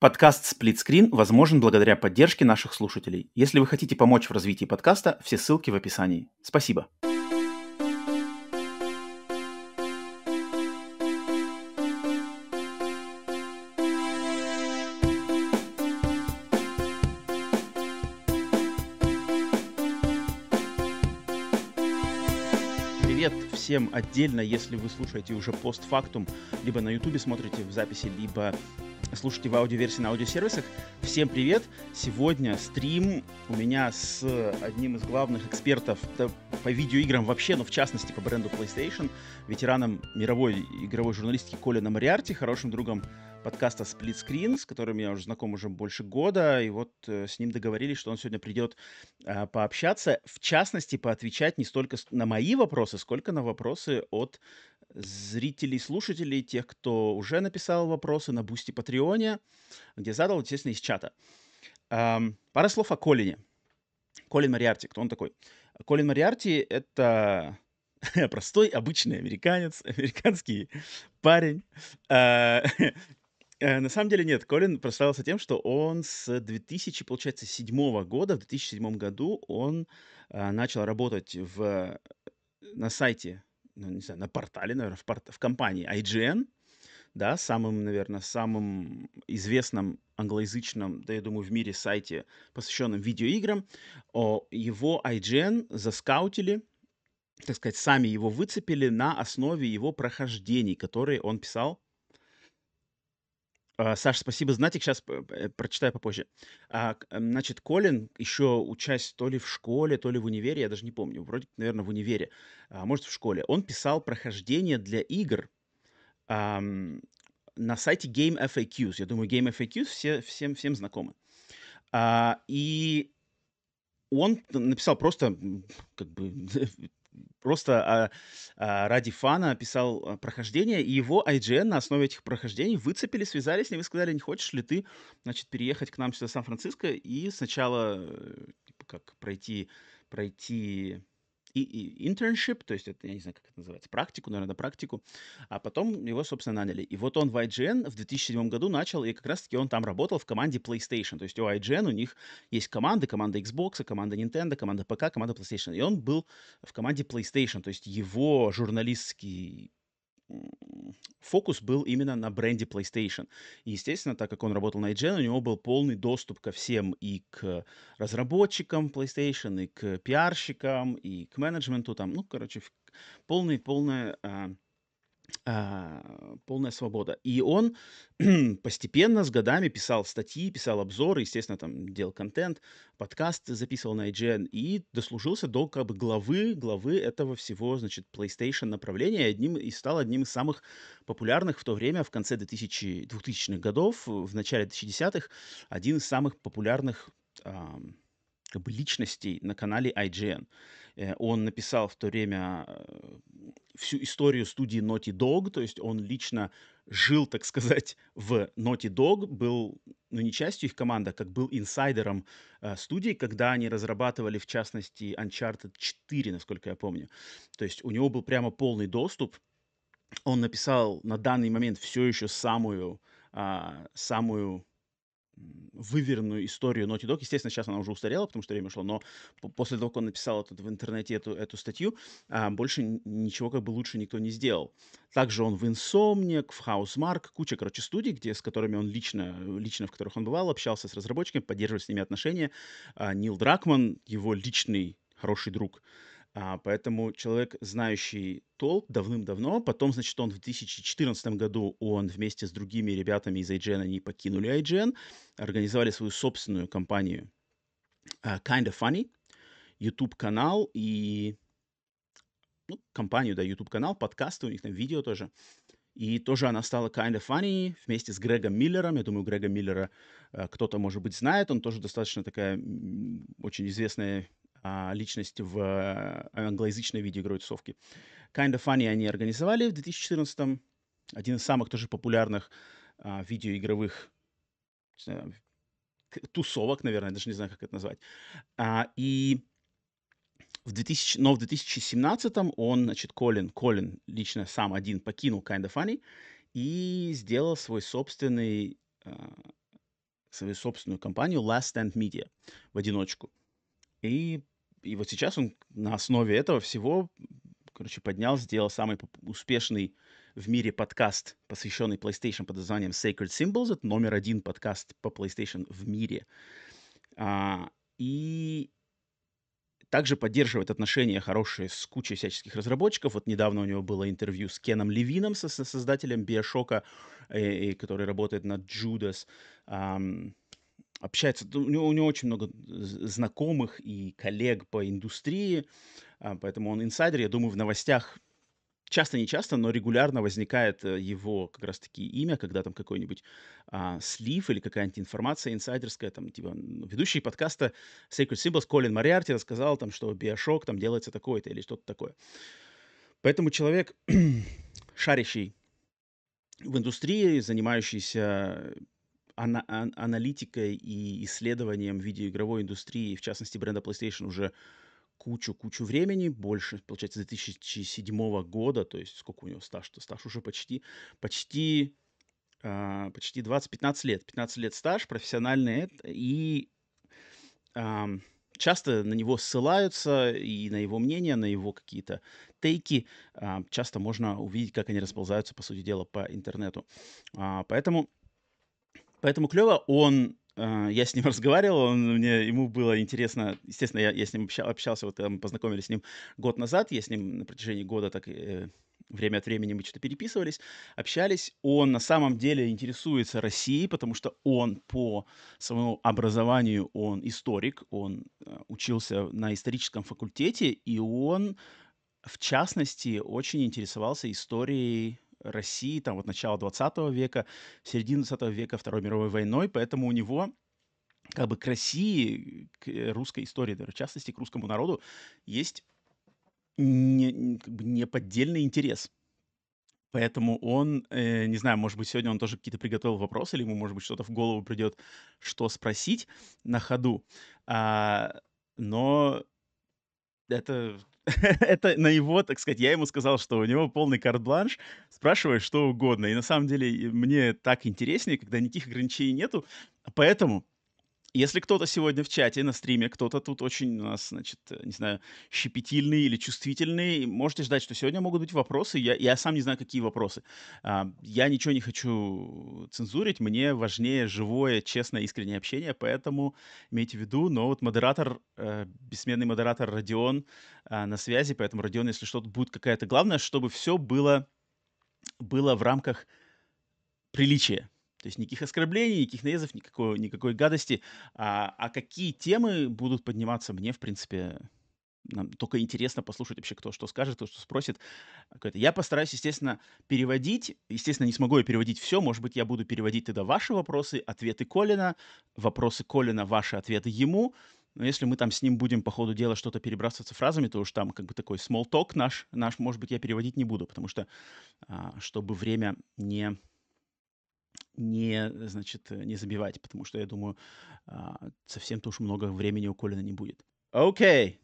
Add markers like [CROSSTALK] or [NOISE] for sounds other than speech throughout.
Подкаст «Сплитскрин» возможен благодаря поддержке наших слушателей. Если вы хотите помочь в развитии подкаста, все ссылки в описании. Спасибо. Привет всем отдельно, если вы слушаете уже постфактум, либо на ютубе смотрите в записи, либо слушаете в аудиоверсии на аудиосервисах. Всем привет! Сегодня стрим у меня с одним из главных экспертов по видеоиграм вообще, но в частности по бренду PlayStation, ветераном мировой игровой журналистики Колином Мариарти, хорошим другом подкаста Split Screen, с которым я уже знаком уже больше года, и вот э, с ним договорились, что он сегодня придет э, пообщаться, в частности, поотвечать не столько на мои вопросы, сколько на вопросы от зрителей, слушателей, тех, кто уже написал вопросы на Бусти Патреоне, где задал, естественно, из чата. Пара слов о Колине. Колин Мариарти, кто он такой? Колин Мариарти — это [LAUGHS] простой, обычный американец, [LAUGHS] американский парень. Э, [LAUGHS] э, на самом деле нет, Колин прославился тем, что он с 2000, получается, седьмого года, в 2007 году он э, начал работать в, на сайте ну, не знаю, на портале, наверное, в, порт, в компании IGN, да, самым, наверное, самым известным англоязычном, да, я думаю, в мире сайте, посвященном видеоиграм. О, его IGN заскаутили, так сказать, сами его выцепили на основе его прохождений, которые он писал а, Саш, спасибо. Знатик, сейчас э, прочитаю попозже. А, значит, Колин еще учась то ли в школе, то ли в универе, я даже не помню, вроде, наверное, в универе, а, может, в школе. Он писал прохождение для игр ам, на сайте Game FAQs. Я думаю, Game FAQs все, всем, всем знакомы. А, и он написал просто как бы [LAUGHS] просто а, а, ради фана писал а, прохождение, и его IGN на основе этих прохождений выцепили, связались с ним и сказали, не хочешь ли ты, значит, переехать к нам сюда в Сан-Франциско и сначала э, типа, как пройти, пройти и, internship, то есть это, я не знаю, как это называется, практику, наверное, практику, а потом его, собственно, наняли. И вот он в IGN в 2007 году начал, и как раз-таки он там работал в команде PlayStation. То есть у IGN у них есть команды, команда Xbox, команда Nintendo, команда ПК, команда PlayStation. И он был в команде PlayStation, то есть его журналистский фокус был именно на бренде PlayStation. И, естественно, так как он работал на IGN, у него был полный доступ ко всем и к разработчикам PlayStation, и к пиарщикам, и к менеджменту, там, ну, короче, полный, полная а, а, полная свобода. И он [CLEARS THROAT] постепенно с годами писал статьи, писал обзоры, естественно, там делал контент, подкаст записывал на IGN и дослужился до как бы главы, главы этого всего, значит, PlayStation направления одним, и стал одним из самых популярных в то время, в конце 2000, 2000-х годов, в начале 2010-х, один из самых популярных а, как бы личностей на канале IGN. Э, он написал в то время э, всю историю студии Naughty Dog, то есть он лично жил, так сказать, [LAUGHS] в Naughty Dog, был, ну, не частью их команды, а как был инсайдером э, студии, когда они разрабатывали, в частности, Uncharted 4, насколько я помню. То есть у него был прямо полный доступ. Он написал на данный момент все еще самую, э, самую выверенную историю Naughty Dog. Естественно, сейчас она уже устарела, потому что время шло, но после того, как он написал это в интернете эту, эту статью, а, больше ничего как бы лучше никто не сделал. Также он в Insomniac, в Housemark, куча, короче, студий, где, с которыми он лично, лично в которых он бывал, общался с разработчиками, поддерживал с ними отношения. А, Нил Дракман, его личный хороший друг, а, поэтому человек, знающий толк давным-давно. Потом, значит, он в 2014 году, он вместе с другими ребятами из IGN, они покинули IGN, организовали свою собственную компанию uh, Kinda Funny, YouTube-канал и ну, компанию, да, YouTube-канал, подкасты, у них там видео тоже. И тоже она стала Kinda Funny вместе с Грегом Миллером. Я думаю, Грега Миллера uh, кто-то, может быть, знает. Он тоже достаточно такая очень известная а, личность в э, англоязычной видеоигровой тусовке. Kind of Funny они организовали в 2014 один из самых тоже популярных а, видеоигровых знаю, тусовок, наверное, даже не знаю, как это назвать. А, и в 2000, но в 2017 он, значит, Колин, Колин лично сам один покинул Kind of Funny и сделал свой собственный а, свою собственную компанию Last Stand Media в одиночку. И, и вот сейчас он на основе этого всего, короче, поднял, сделал самый успешный в мире подкаст, посвященный PlayStation под названием Sacred Symbols. Это номер один подкаст по PlayStation в мире. А, и также поддерживает отношения хорошие с кучей всяческих разработчиков. Вот недавно у него было интервью с Кеном Левином, со, со создателем Биошока, э, который работает над Judas. Um, общается, у него, у него очень много знакомых и коллег по индустрии, uh, поэтому он инсайдер. Я думаю, в новостях часто не часто, но регулярно возникает э, его как раз-таки имя, когда там какой-нибудь а, слив или какая-нибудь информация инсайдерская, там, типа, ведущий подкаста Sacred Symbols Колин Мариарти рассказал там, что Биошок там делается такое-то или что-то такое. Поэтому человек, [CLEARS THROAT] шарящий в индустрии, занимающийся ана- аналитикой и исследованием видеоигровой индустрии, в частности бренда PlayStation, уже кучу-кучу времени, больше, получается, 2007 года, то есть сколько у него стаж-то? Стаж уже почти, почти, э, почти 20-15 лет. 15 лет стаж профессиональный, и э, часто на него ссылаются, и на его мнение, на его какие-то тейки. Э, часто можно увидеть, как они расползаются, по сути дела, по интернету. Э, поэтому, поэтому клево. Он а, я с ним [LAUGHS] разговаривал, он, мне, ему было интересно, естественно, я, я с ним общался, общался, вот мы познакомились с ним год назад, я с ним на протяжении года так э, время от времени мы что-то переписывались, общались. Он на самом деле интересуется Россией, потому что он по своему образованию, он историк, он э, учился на историческом факультете, и он, в частности, очень интересовался историей России, там вот начало 20 века, середина 20 века, Второй мировой войной, поэтому у него как бы к России, к русской истории, в частности, к русскому народу, есть не, как бы неподдельный интерес. Поэтому он, э, не знаю, может быть, сегодня он тоже какие-то приготовил вопросы, или ему, может быть, что-то в голову придет, что спросить на ходу. А, но это [LAUGHS] это на его, так сказать, я ему сказал, что у него полный карт-бланш, спрашивай что угодно. И на самом деле мне так интереснее, когда никаких ограничений нету. Поэтому если кто-то сегодня в чате, на стриме, кто-то тут очень у нас, значит, э, не знаю, щепетильный или чувствительный, можете ждать, что сегодня могут быть вопросы. Я, я сам не знаю, какие вопросы. А, я ничего не хочу цензурить. Мне важнее живое, честное, искреннее общение, поэтому имейте в виду. Но вот модератор, э, бессменный модератор Родион э, на связи, поэтому, Родион, если что-то будет какая-то... Главное, чтобы все было, было в рамках приличия. То есть никаких оскорблений, никаких наездов, никакой, никакой гадости. А, а какие темы будут подниматься, мне, в принципе, нам только интересно послушать вообще, кто что скажет, кто что спросит. Я постараюсь, естественно, переводить. Естественно, не смогу я переводить все. Может быть, я буду переводить тогда ваши вопросы, ответы Колина, вопросы Колина, ваши ответы ему. Но если мы там с ним будем по ходу дела что-то перебрасываться фразами, то уж там как бы такой small talk наш, наш может быть, я переводить не буду, потому что а, чтобы время не не, значит, не забивать, потому что, я думаю, а, совсем-то уж много времени у Колина не будет. Окей.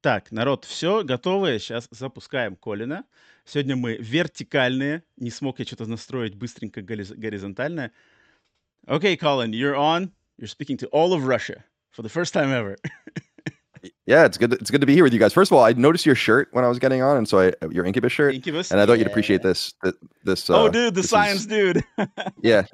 Так, народ, все, готовы? Сейчас запускаем Колина. Сегодня мы вертикальные. Не смог я что-то настроить быстренько горизонтальное. Okay, Colin, you're on. You're speaking to all of Russia for the first time ever. [LAUGHS] Yeah, it's good. To, it's good to be here with you guys. First of all, I noticed your shirt when I was getting on, and so I your Incubus shirt, Incubus, and I thought yeah. you'd appreciate this. This. Oh, uh, oh, dude, the science is, dude. [LAUGHS] yeah,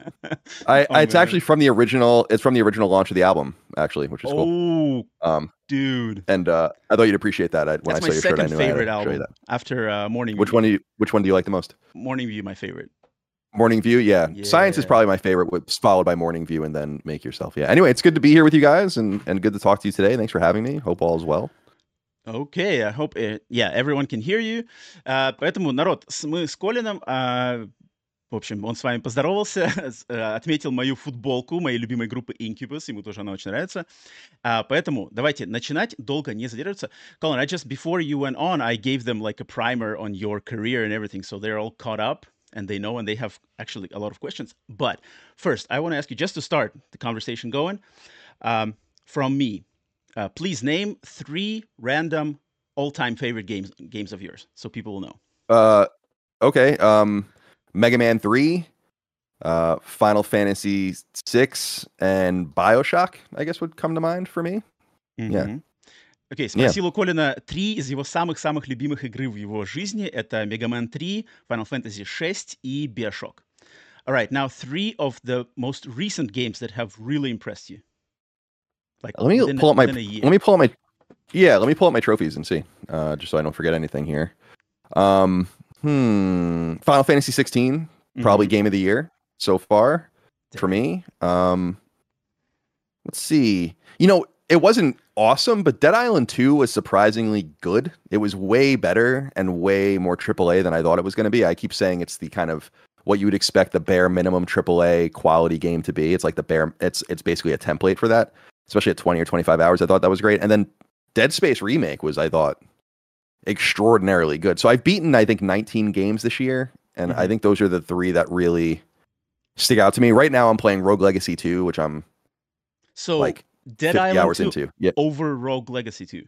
I, oh, I it's actually from the original. It's from the original launch of the album, actually, which is oh, cool. Um, dude, and uh, I thought you'd appreciate that. I, when That's I saw your second shirt, I knew favorite I album after uh, Morning. Which View. one do you Which one do you like the most? Morning View, my favorite. Morning View, yeah. yeah. Science is probably my favorite, followed by Morning View, and then Make Yourself. Yeah. Anyway, it's good to be here with you guys, and and good to talk to you today. Thanks for having me. Hope all is well. Okay, I hope, uh, yeah, everyone can hear you. Uh, поэтому, народ, с, мы с Колином, uh, в общем, он с вами поздоровался, [LAUGHS] uh, отметил мою футболку моей любимой группы Incubus, ему тоже она очень нравится. Uh, поэтому давайте начинать, долго не задерживаться. Colin, I just, before you went on, I gave them like a primer on your career and everything, so they're all caught up and they know and they have actually a lot of questions. But first, I want to ask you, just to start the conversation going, um, from me, uh, please name three random all-time favorite games games of yours, so people will know. Uh, okay. Um, Mega Man Three, uh, Final Fantasy VI and Bioshock, I guess, would come to mind for me. Yeah. Окей, okay, спросил yeah. у Колина три из его самых-самых любимых игры в его жизни. Это Mega Man 3, Final Fantasy 6 и Bioshock. All right, now three of the most recent games that have really impressed you. Like let me pull up my let me pull up my yeah, let me pull up my trophies and see, uh, just so I don't forget anything here. Um, hmm, Final Fantasy 16, probably mm-hmm. game of the year so far Damn. for me. Um, let's see. You know, it wasn't awesome, but Dead Island 2 was surprisingly good. It was way better and way more AAA than I thought it was going to be. I keep saying it's the kind of what you would expect the bare minimum AAA quality game to be. It's like the bare it's it's basically a template for that, especially at 20 or 25 hours. I thought that was great. And then Dead Space remake was I thought extraordinarily good. So I've beaten I think 19 games this year and mm-hmm. I think those are the 3 that really stick out to me. Right now I'm playing Rogue Legacy 2, which I'm so like Dead Island hours 2 into. Yeah. over Rogue Legacy 2.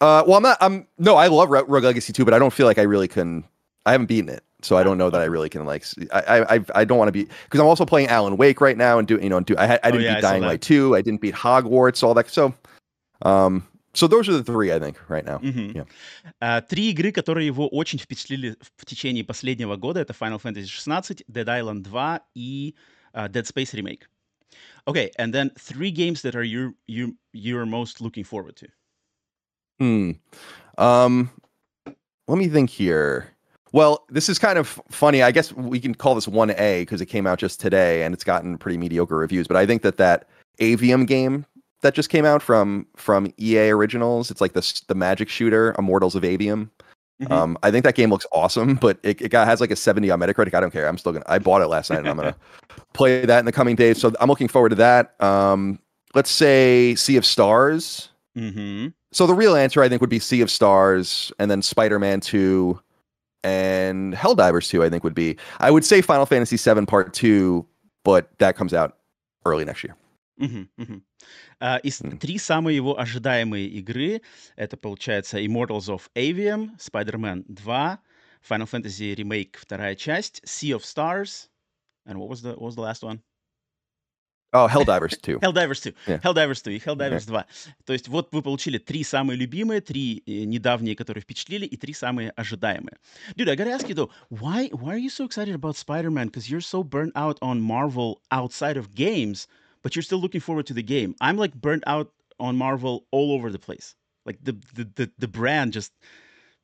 Uh, well, I'm not. I'm no. I love Rogue Legacy 2, but I don't feel like I really can. I haven't beaten it, so I don't know that I really can like. I I I don't want to be because I'm also playing Alan Wake right now and do you know do I I oh, didn't oh, yeah, beat Dying Light 2. I didn't beat Hogwarts, all that. So, um, So those are the three, I think, right now. Mm-hmm. Yeah. Uh, три игры, которые его очень впечатлили в течение последнего года, это Final Fantasy 16, Dead Island 2 и uh, Dead Space Remake. Okay, and then three games that are you you you're most looking forward to. Hmm. Um. Let me think here. Well, this is kind of funny. I guess we can call this one A because it came out just today and it's gotten pretty mediocre reviews. But I think that that Aveum game that just came out from from EA Originals, it's like the the magic shooter, Immortals of Aveum. Mm-hmm. Um, I think that game looks awesome, but it, it got, has like a 70 on Metacritic. I don't care. I'm still gonna. I bought it last night, and I'm gonna [LAUGHS] play that in the coming days. So I'm looking forward to that. Um, let's say Sea of Stars. Mm-hmm. So the real answer, I think, would be Sea of Stars, and then Spider-Man Two, and Helldivers Two. I think would be. I would say Final Fantasy 7 Part Two, but that comes out early next year. Mm-hmm, mm-hmm. А, из три самые его ожидаемые игры это получается Immortals of Avium, Spider-Man 2, Final Fantasy Remake вторая часть, Sea of Stars, and what was the what was the last one? Oh, Helldivers 2. Helldivers 2. Yeah. Helldivers 2 и Helldivers 2. То есть вот вы получили три самые любимые, три э, недавние, которые впечатлили, и три самые ожидаемые. Dude, I gotta ask you though, why why are you so excited about Spider-Man? Because you're so burnt out on Marvel outside of games but you're still looking forward to the game. I'm like burnt out on Marvel all over the place. Like the the the, the brand just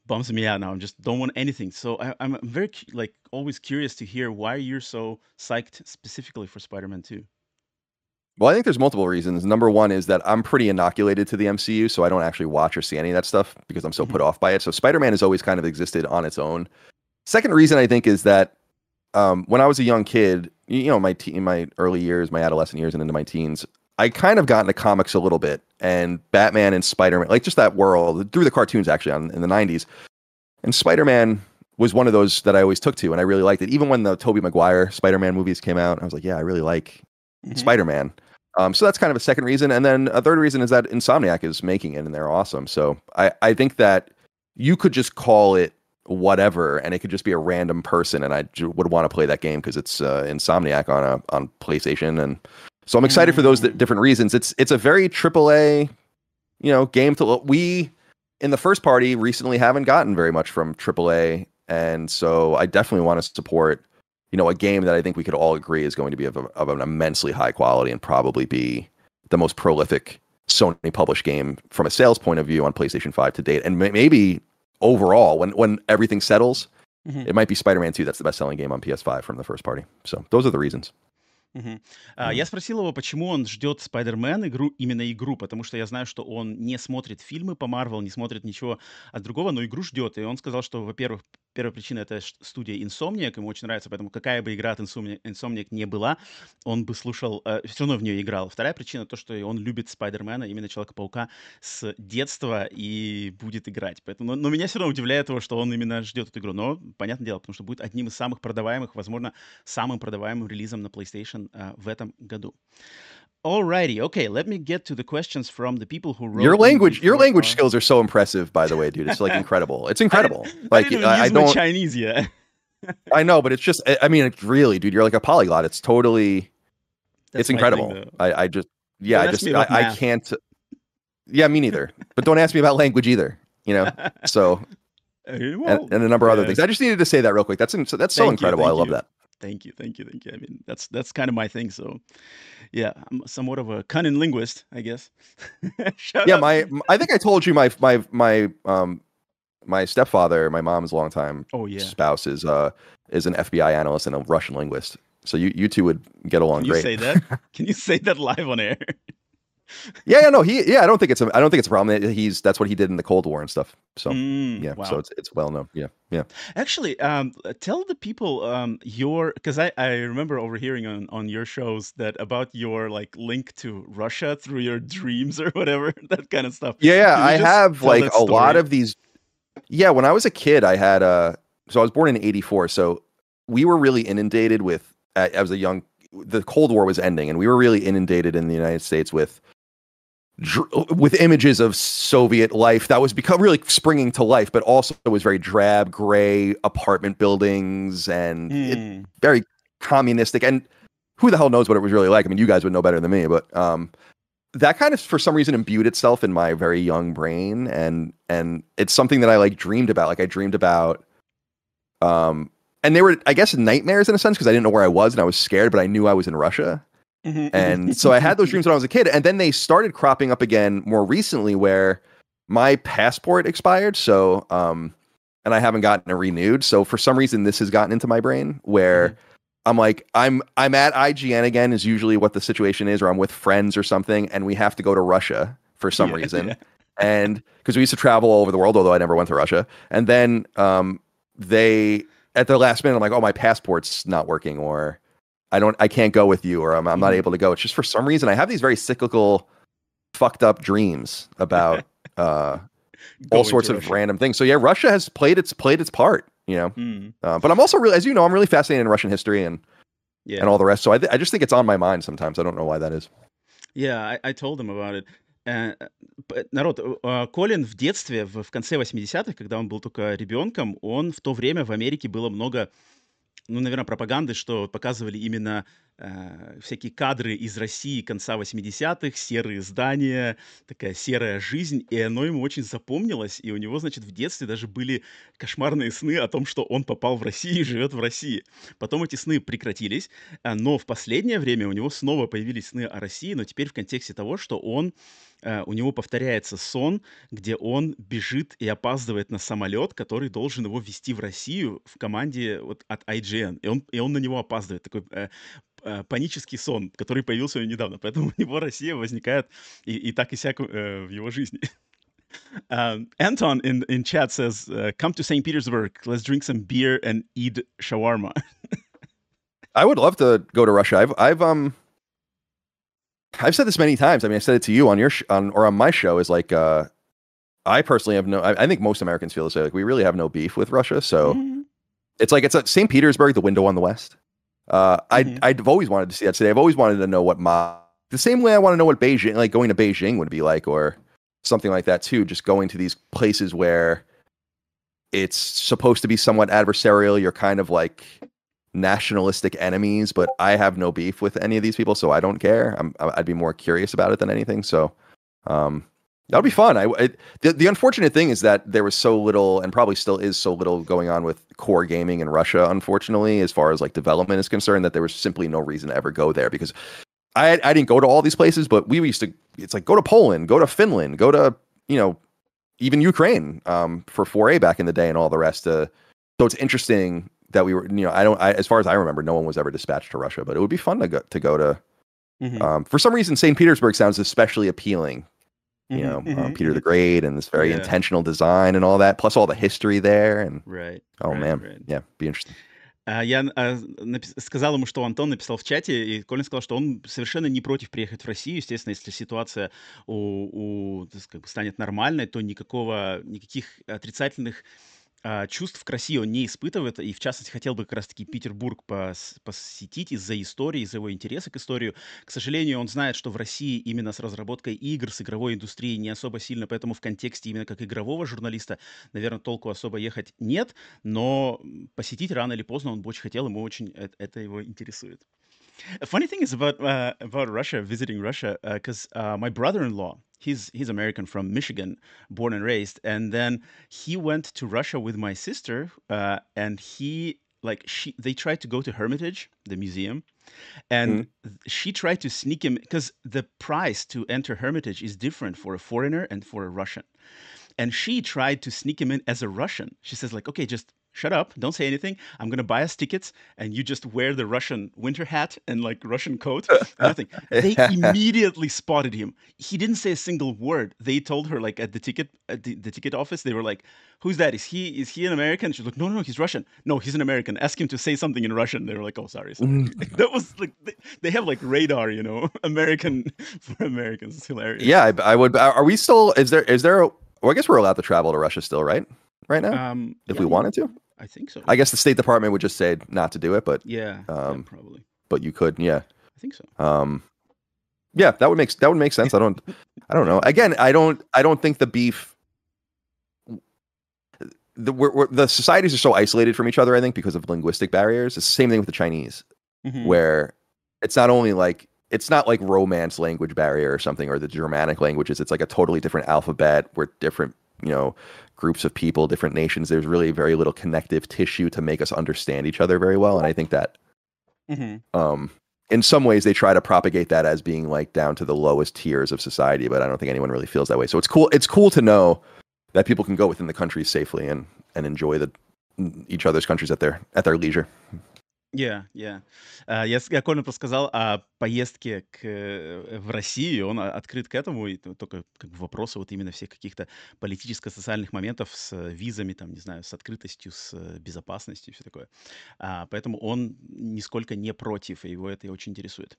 bums me out now. I just don't want anything. So I, am very like always curious to hear why you're so psyched specifically for Spider-Man 2. Well, I think there's multiple reasons. Number one is that I'm pretty inoculated to the MCU, so I don't actually watch or see any of that stuff because I'm so mm-hmm. put off by it. So Spider-Man has always kind of existed on its own. Second reason I think is that um, when I was a young kid, you know, my in my early years, my adolescent years, and into my teens, I kind of got into comics a little bit, and Batman and Spider Man, like just that world through the cartoons actually on, in the '90s, and Spider Man was one of those that I always took to, and I really liked it. Even when the Tobey Maguire Spider Man movies came out, I was like, yeah, I really like mm-hmm. Spider Man. Um, so that's kind of a second reason, and then a third reason is that Insomniac is making it, and they're awesome. So I I think that you could just call it whatever, and it could just be a random person, and I would want to play that game because it's uh, Insomniac on a on PlayStation, and so I'm excited mm. for those th- mm. different reasons. It's it's a very AAA, you know, game to we in the first party recently haven't gotten very much from AAA, and so I definitely want to support, you know, a game that I think we could all agree is going to be of, a, of an immensely high quality and probably be the most prolific Sony published game from a sales point of view on PlayStation 5 to date, and maybe overall, when when everything settles, mm-hmm. it might be Spider-Man 2 that's the best-selling game on PS5 from the first party. So those are the reasons. Угу. А, я спросил его, почему он ждет Spider-Man игру, именно игру, потому что я знаю, что он не смотрит фильмы по Marvel, не смотрит ничего от другого, но игру ждет. И он сказал, что, во-первых, первая причина — это студия Insomniac, ему очень нравится, поэтому какая бы игра от Insomniac, Insomniac не была, он бы слушал, э, все равно в нее играл. Вторая причина — то, что он любит Спайдермена, именно Человека-паука с детства и будет играть. Поэтому, но, но меня все равно удивляет того, что он именно ждет эту игру. Но, понятное дело, потому что будет одним из самых продаваемых, возможно, самым продаваемым релизом на PlayStation uh, в этом году. Alrighty, okay. Let me get to the questions from the people who wrote. Your language, your language skills are so impressive, by the way, dude. It's like [LAUGHS] incredible. It's incredible. I like I, I, don't Chinese yet. [LAUGHS] I know, but it's just, I mean, it's really, dude, you're like a polyglot. It's totally, That's it's my thing, incredible. though. I, I just, yeah, Don't I ask just, me I, about I math. can't. Yeah, me neither. but don't ask me about language either. You know, [LAUGHS] so Uh, and, well, and a number of other yeah. things. I just needed to say that real quick. That's in- so that's so Thank you, incredible. I thank love you. that. Thank you, thank you, thank you. I mean, that's that's kind of my thing. So, yeah, I'm somewhat of a cunning linguist, I guess. [LAUGHS] Yeah, out. my I think I told you my my my um my stepfather, my mom's longtime Oh yeah. spouse is uh is an FBI analyst and a Russian linguist. So you you two would get along Can you great. say that? [LAUGHS] Can you say that live on air? Yeah, yeah, no, he yeah, I don't think it's a I don't think it's a problem. He's that's what he did in the Cold War and stuff. So Mm, yeah, wow. so it's it's well known. Yeah, yeah. Actually, um, tell the people um, your because I, I remember overhearing on, on your shows that about your like link to Russia through your dreams or whatever [LAUGHS] that kind of stuff. Yeah, yeah. I have like a lot of these. Yeah, when I was a kid, I had uh so I was born in '84. So we were really inundated with. I I was a young. The Cold War was ending, and we were really inundated in the United States with with images of Soviet life that was become really springing to life, but also it was very drab, gray apartment buildings and it, Hmm. very communistic. And who the hell knows what it was really like? I mean, you guys would know better than me, but um, that kind of for some reason imbued itself in my very young brain, and and it's something that I like dreamed about. Like I dreamed about, um, and they were I guess nightmares in a sense because I didn't know where I was and I was scared, but I knew I was in Russia and so I had those dreams when I was a kid, and then they started cropping up again more recently, where my passport expired. So, um, and I haven't gotten it renewed. So for some reason, this has gotten into my brain where Mhm. I'm like, I'm I'm at IGN again is usually what the situation is, or I'm with friends or something, and we have to go to Russia for some [LAUGHS] Yeah, reason, yeah. and because we used to travel all over the world, although I never went to Russia, and then um, they at the last minute, I'm like, oh, my passport's not working, or I don't, I can't go with you, or I'm, I'm not Mhm. able to go. It's just for some reason I have these very cyclical, fucked up dreams about [LAUGHS] uh, all Going sorts to of Russia. random things. So yeah, Russia has played its played its part, you know. Mm, Uh, but I'm also really, as you know, I'm really fascinated in Russian history and yeah. and all the rest. So I, th- I just think it's on my mind sometimes. I don't know why that is. Yeah, I, I told him about it. Э, п- Народ, э, э, Колин в детстве, в, в конце 80-х, когда он был только ребенком, он в то время в Америке было много, ну, наверное, пропаганды, что показывали именно э, всякие кадры из России конца 80-х, серые здания, такая серая жизнь, и оно ему очень запомнилось, и у него, значит, в детстве даже были кошмарные сны о том, что он попал в Россию и живет в России. Потом эти сны прекратились, а, но в последнее время у него снова появились сны о России, но теперь в контексте того, что он, э, у него повторяется сон, где он бежит и опаздывает на самолет, который должен его вести в Россию в команде вот от IGN, и он, и он на него опаздывает. Такой э, э, панический сон, который появился у него недавно. Поэтому [LAUGHS] у него Россия возникает и, и так и сяк э, в его жизни. [LAUGHS] Um, Anton in, in chat says, uh, "Come to St. Petersburg. Let's drink some beer and eat shawarma." I would love to go to Russia. I've I've um I've said this many times. I mean, I said it to you on your sh- on or on my show. Is like uh, I personally have no. I, I think most Americans feel this way. Like we really have no beef with Russia. So Mhm. it's like it's a St. Petersburg, the window on the west. Uh, I Mhm. I've always wanted to see that city. I've always wanted to know what my the same way I want to know what Beijing, like going to Beijing, would be like, or something like that too. Just going to these places where it's supposed to be somewhat adversarial. You're kind of like nationalistic enemies, but I have no beef with any of these people, so I don't care. I'm I'd be more curious about it than anything. So, um, that'll be fun. I, I the the unfortunate thing is that there was so little, and probably still is so little going on with core gaming in Russia. Unfortunately, as far as like development is concerned, that there was simply no reason to ever go there because I I didn't go to all these places, but we used to. It's like go to Poland, go to Finland, go to you know even Ukraine um, for 4A back in the day and all the rest. Uh, so it's interesting that we were, you know, I don't, I, as far as I remember, no one was ever dispatched to Russia, but it would be fun to go to go to. Mhm. Um, for some reason, St. Petersburg sounds especially appealing. You Mhm, know, mhm, Peter the. Great and this very Yeah. intentional design and all that, plus all the history there. And Right. oh right, man, right. yeah, be interesting. А, Я а, сказал ему, что Антон написал в чате, и Колин сказал, что он совершенно не против приехать в Россию. Естественно, если ситуация у, у, как бы станет нормальной, то никакого, никаких отрицательных а, чувств к России он не испытывает, и в частности хотел бы как раз-таки Петербург пос- посетить из-за истории, из-за его интереса к истории. К сожалению, он знает, что в России именно с разработкой игр, с игровой индустрией не особо сильно, поэтому в контексте именно как игрового журналиста, наверное, толку особо ехать нет, но посетить рано или поздно он бы очень хотел, ему очень это его интересует. A funny thing is about uh, about Russia, visiting Russia, because uh, uh, my brother-in-law, he's he's American from Michigan, born and raised, and then he went to Russia with my sister, uh, and he like she they tried to go to Hermitage, the museum, and Mhm. she tried to sneak him because the price to enter Hermitage is different for a foreigner and for a Russian, and she tried to sneak him in as a Russian. She says like, okay, just shut up, don't say anything. I'm gonna buy us tickets, and you just wear the Russian winter hat and like Russian coat. [LAUGHS] Nothing. They immediately spotted him. He didn't say a single word. They told her like at the ticket at the, the ticket office, they were like, "Who's that? Is he is he an American?" She's like, "No, no, no, he's Russian. No, he's an American. Ask him to say something in Russian." They were like, "Oh, sorry, sorry." [LAUGHS] that was like they, they have like radar, you know, [LAUGHS] American for Americans. It's hilarious. yeah, I, I would. Are we still? Is there? Is there? A, well, I guess we're allowed to travel to Russia still, right? Right now, Um, if yeah, we wanted to. I think so. I guess the State Department would just say not to do it, but yeah, yeah, um, probably. but you could. Yeah. I think so. Um, yeah, that would make that would make sense. I don't. I don't know. Again, I don't. I don't think the beef. The we're, we're, the societies are so isolated from each other. I think because of linguistic barriers. It's the same thing with the Chinese. Mhm. where it's not only like it's not like romance language barrier or something or the germanic languages it's like a totally different alphabet we're different you know groups of people different nations there's really very little connective tissue to make us understand each other very well and i think that Mhm. um in some ways they try to propagate that as being like down to the lowest tiers of society but i don't think anyone really feels that way so it's cool it's cool to know that people can go within the countries safely and and enjoy the each other's countries at their at their leisure Yeah, yeah. А, Я, я Колин просто сказал о поездке к, э, в Россию, он а- открыт к этому, и только как бы вопросы вот именно всех каких-то политическо-социальных моментов с э, визами, там, не знаю, с открытостью, с э, безопасностью и все такое. А, Поэтому он нисколько не против, и его это очень интересует.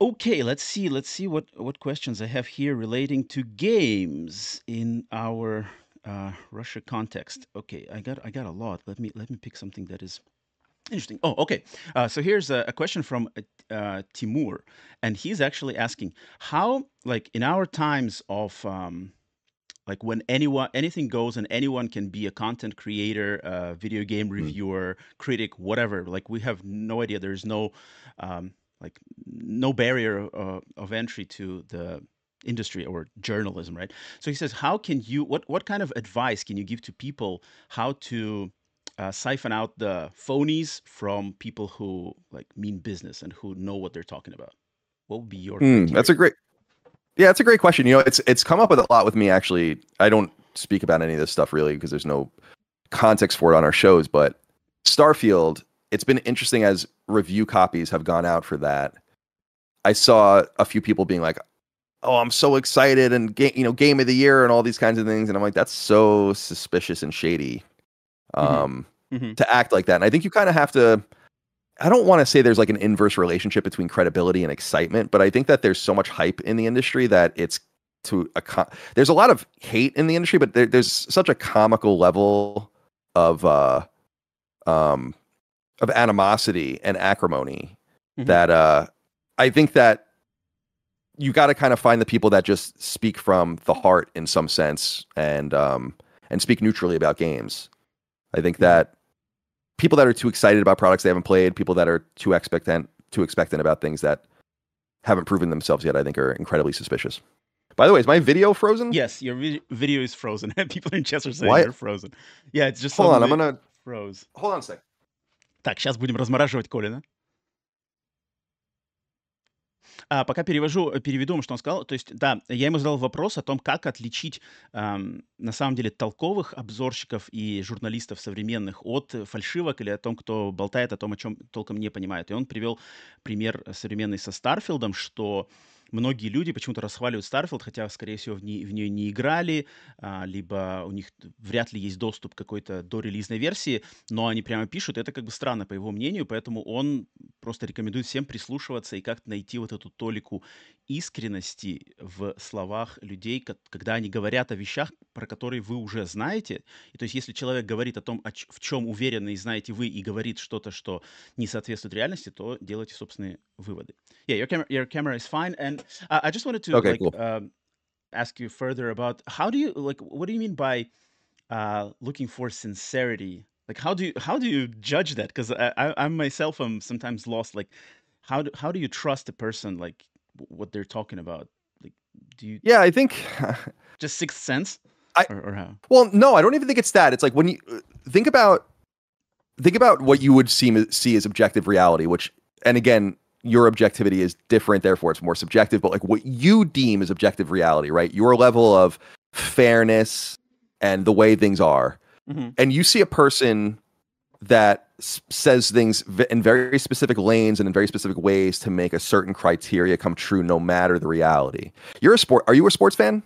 Okay, let's see. Let's see what what questions I have here relating to games in our uh, Russia context. Okay, I got I got a lot. Let me let me pick something that is interesting. Oh, okay. Uh, so here's a, a question from uh, uh, Timur, and he's actually asking how, like, in our times of um, like when anyone anything goes and anyone can be a content creator a video game reviewer critic whatever like we have no idea there's no um, like no barrier uh, of entry to the industry or journalism right so he says how can you what what kind of advice can you give to people how to uh, siphon out the phonies from people who like mean business and who know what they're talking about what would be your Hmm, that's a great. Yeah, it's a great question. You know, it's it's come up with a lot with me actually. I don't speak about any of this stuff really because there's no context for it on our shows, but Starfield, it's been interesting as review copies have gone out for that. I saw a few people being like, "Oh, I'm so excited and ga- you know, game of the year and all these kinds of things." And I'm like, "That's so suspicious and shady." Mhm. Um Mhm. to act like that. And I think you kind of have to I don't want to say there's like an inverse relationship between credibility and excitement, but I think that there's so much hype in the industry that it's to a there's a lot of hate in the industry, but there, there's such a comical level of uh um of animosity and acrimony Mhm. that uh I think that you got to kind of find the people that just speak from the heart in some sense and um and speak neutrally about games. I think that people that are too excited about products they haven't played, people that are too expectant too expectant about things that haven't proven themselves yet, I think are incredibly suspicious. By the way, is my video frozen? Yes, your vi- video is frozen. [LAUGHS] People in chat are saying What? you're frozen. Yeah, it's just Hold on, I'm suddenly gonna froze. hold on a sec. Так, сейчас будем размораживать Колина. А, пока перевожу, э, переведу что он сказал. То есть, да, я ему задал вопрос о том, как отличить, ам, на самом деле, толковых обзорщиков и журналистов современных от э, фальшивок или о том, кто болтает о том, о чем толком не понимает. И он привел пример э, современный со Старфилдом, что многие люди почему-то расхваливают Starfield, хотя, скорее всего, в, не, в нее не играли, а, либо у них вряд ли есть доступ к какой-то дорелизной версии, но они прямо пишут, это как бы странно, по его мнению, поэтому он просто рекомендует всем прислушиваться и как-то найти вот эту толику искренности в словах людей, когда они говорят о вещах, про которые вы уже знаете. И то есть, если человек говорит о том, о в чем уверены и знаете вы, и говорит что-то, что не соответствует реальности, то делайте собственные выводы. Yeah, your camera, your camera is fine. And uh, I just wanted to okay, like cool. um, ask you further about how do you like what do you mean by uh, looking for sincerity? Like how do you how do you judge that? Because I, I I myself am sometimes lost. Like how do how do you trust a person like what they're talking about? Like do you Yeah, I think [LAUGHS] just sixth sense? I, or, or how? Well, no, I don't even think it's that. It's like when you uh, think about think about what you would see see as objective reality, which and again, your objectivity is different, therefore it's more subjective, but like what you deem is objective reality, right? Your level of fairness and the way things are. Mm-hmm. And you see a person that s- says things v- in very specific lanes and in very specific ways to make a certain criteria come true no matter the reality. You're a sport are you a sports fan?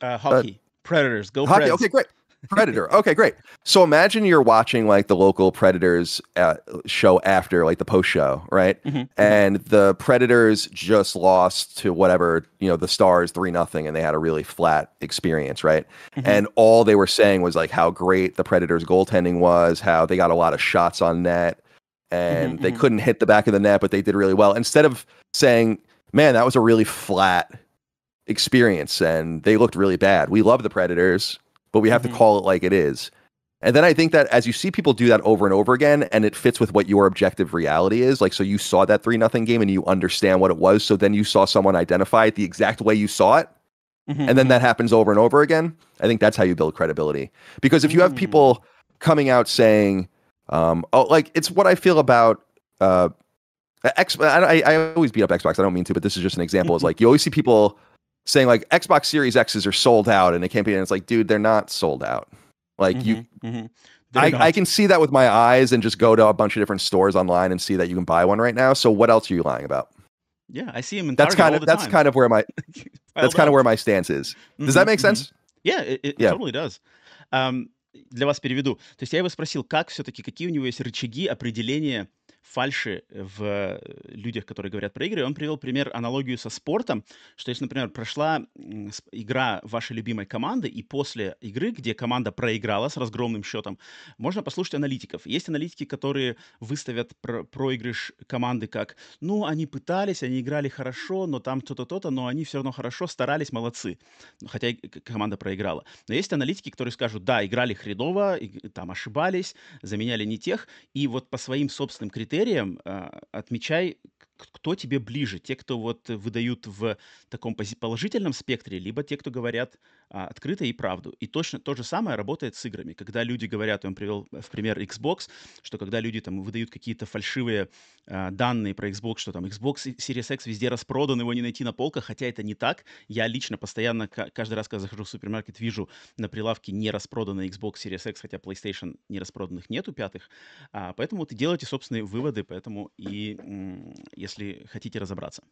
Uh, hockey. Uh, Predators. Go hockey. Preds. Okay, great. Predator. Okay, great. So imagine you're watching like the local Predators uh, show after like the post show, right? Mm-hmm, mm-hmm. And the Predators just lost to whatever, you know, the Stars 3 nothing and they had a really flat experience, right? Mm-hmm. And all they were saying was like how great the Predators goaltending was, how they got a lot of shots on net and mm-hmm, they mm-hmm. couldn't hit the back of the net but they did really well. Instead of saying, "Man, that was a really flat experience and they looked really bad. We love the Predators." But we have mm-hmm. to call it like it is. And then I think that as you see people do that over and over again, and it fits with what your objective reality is, like so you saw that three nothing game and you understand what it was, so then you saw someone identify it the exact way you saw it, mm-hmm. and then mm-hmm. that happens over and over again. I think that's how you build credibility. Because if you have people mm. coming out saying, um, "Oh, like it's what I feel about," uh, X, I, I always beat up Xbox. I don't mean to, but this is just an example. Is [LAUGHS] like you always see people saying like Xbox Series X's are sold out and it can't be. And it's like, dude, they're not sold out. Like mm-hmm, you, mm-hmm. I, I, can see that with my eyes and just go to a bunch of different stores online and see that you can buy one right now. So what else are you lying about? Yeah, I see them in that's Target kind of that's time. kind of where my [LAUGHS] that's kind of where my stance is. Does that make sense? Yeah, it, it yeah. totally does. Um, для вас переведу. То есть я его спросил, как все-таки, какие у него есть рычаги определения фальши в э, людях, которые говорят про игры. Он привел пример, аналогию со спортом, что если, например, прошла игра вашей любимой команды, и после игры, где команда проиграла с разгромным счетом, можно послушать аналитиков. Есть аналитики, которые выставят про проигрыш команды как, ну, они пытались, они играли хорошо, но там то-то, то-то, но они все равно хорошо старались, молодцы. Хотя команда проиграла. Но есть аналитики, которые скажут, да, играли хреново, там ошибались, заменяли не тех, и вот по своим собственным критериям критериям а, отмечай, кто тебе ближе, те, кто вот выдают в таком положительном спектре, либо те, кто говорят открыто и правду. И точно то же самое работает с играми. Когда люди говорят, он привел в пример Xbox, что когда люди там выдают какие-то фальшивые а, данные про Xbox, что там Xbox Series X везде распродан, его не найти на полках, хотя это не так. Я лично постоянно, каждый раз, когда захожу в супермаркет, вижу на прилавке не распроданный Xbox Series X, хотя PlayStation не распроданных нету пятых. А, поэтому вот делайте собственные выводы, поэтому и если хотите разобраться.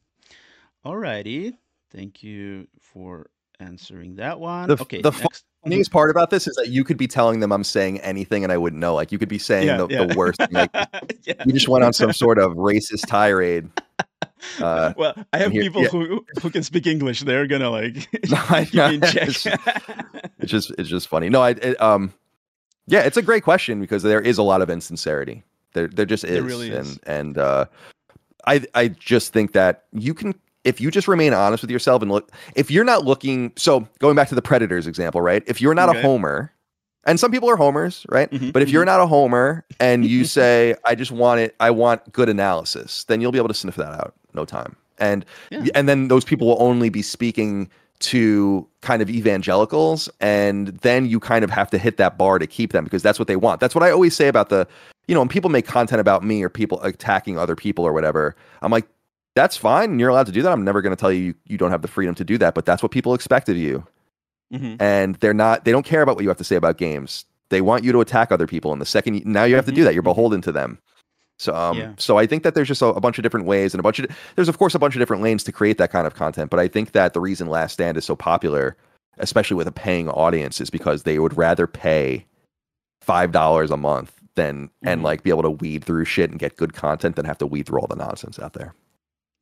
Alrighty. Thank you for answering that one. The, okay, the next. [LAUGHS] funniest part about this is that you could be telling them I'm saying anything and I wouldn't know. Like you could be saying yeah, the, yeah. the, worst. Like, [LAUGHS] yeah. You just went on some sort of racist tirade. [LAUGHS] Uh, well, I have here, people who who can speak English. They're gonna like no, it's, it's, just it's just funny. No, I it, um yeah, it's a great question because there is a lot of insincerity. There there just is, there really is. and and uh, I I just think that you can if you just remain honest with yourself and look if you're not looking so going back to the predators example right if you're not okay. a homer and some people are homers right mm-hmm, but if mm-hmm. you're not a homer and you [LAUGHS] say i just want it i want good analysis then you'll be able to sniff that out no time and yeah. and then those people will only be speaking to kind of evangelicals and then you kind of have to hit that bar to keep them because that's what they want that's what i always say about the you know when people make content about me or people attacking other people or whatever i'm like that's fine. You're allowed to do that. I'm never going to tell you you don't have the freedom to do that, but that's what people expect of you. Mm-hmm. And they're not, they don't care about what you have to say about games. They want you to attack other people. And the second, you, now you have to do that. You're mm-hmm. beholden to them. So, um, Yeah. so I think that there's just a, a bunch of different ways and a bunch of there's of course a bunch of different lanes to create that kind of content. But I think that the reason Last Stand is so popular, especially with a paying audience, is because they would rather pay five dollars a month than and Mhm. like be able to weed through shit and get good content than have to weed through all the nonsense out there.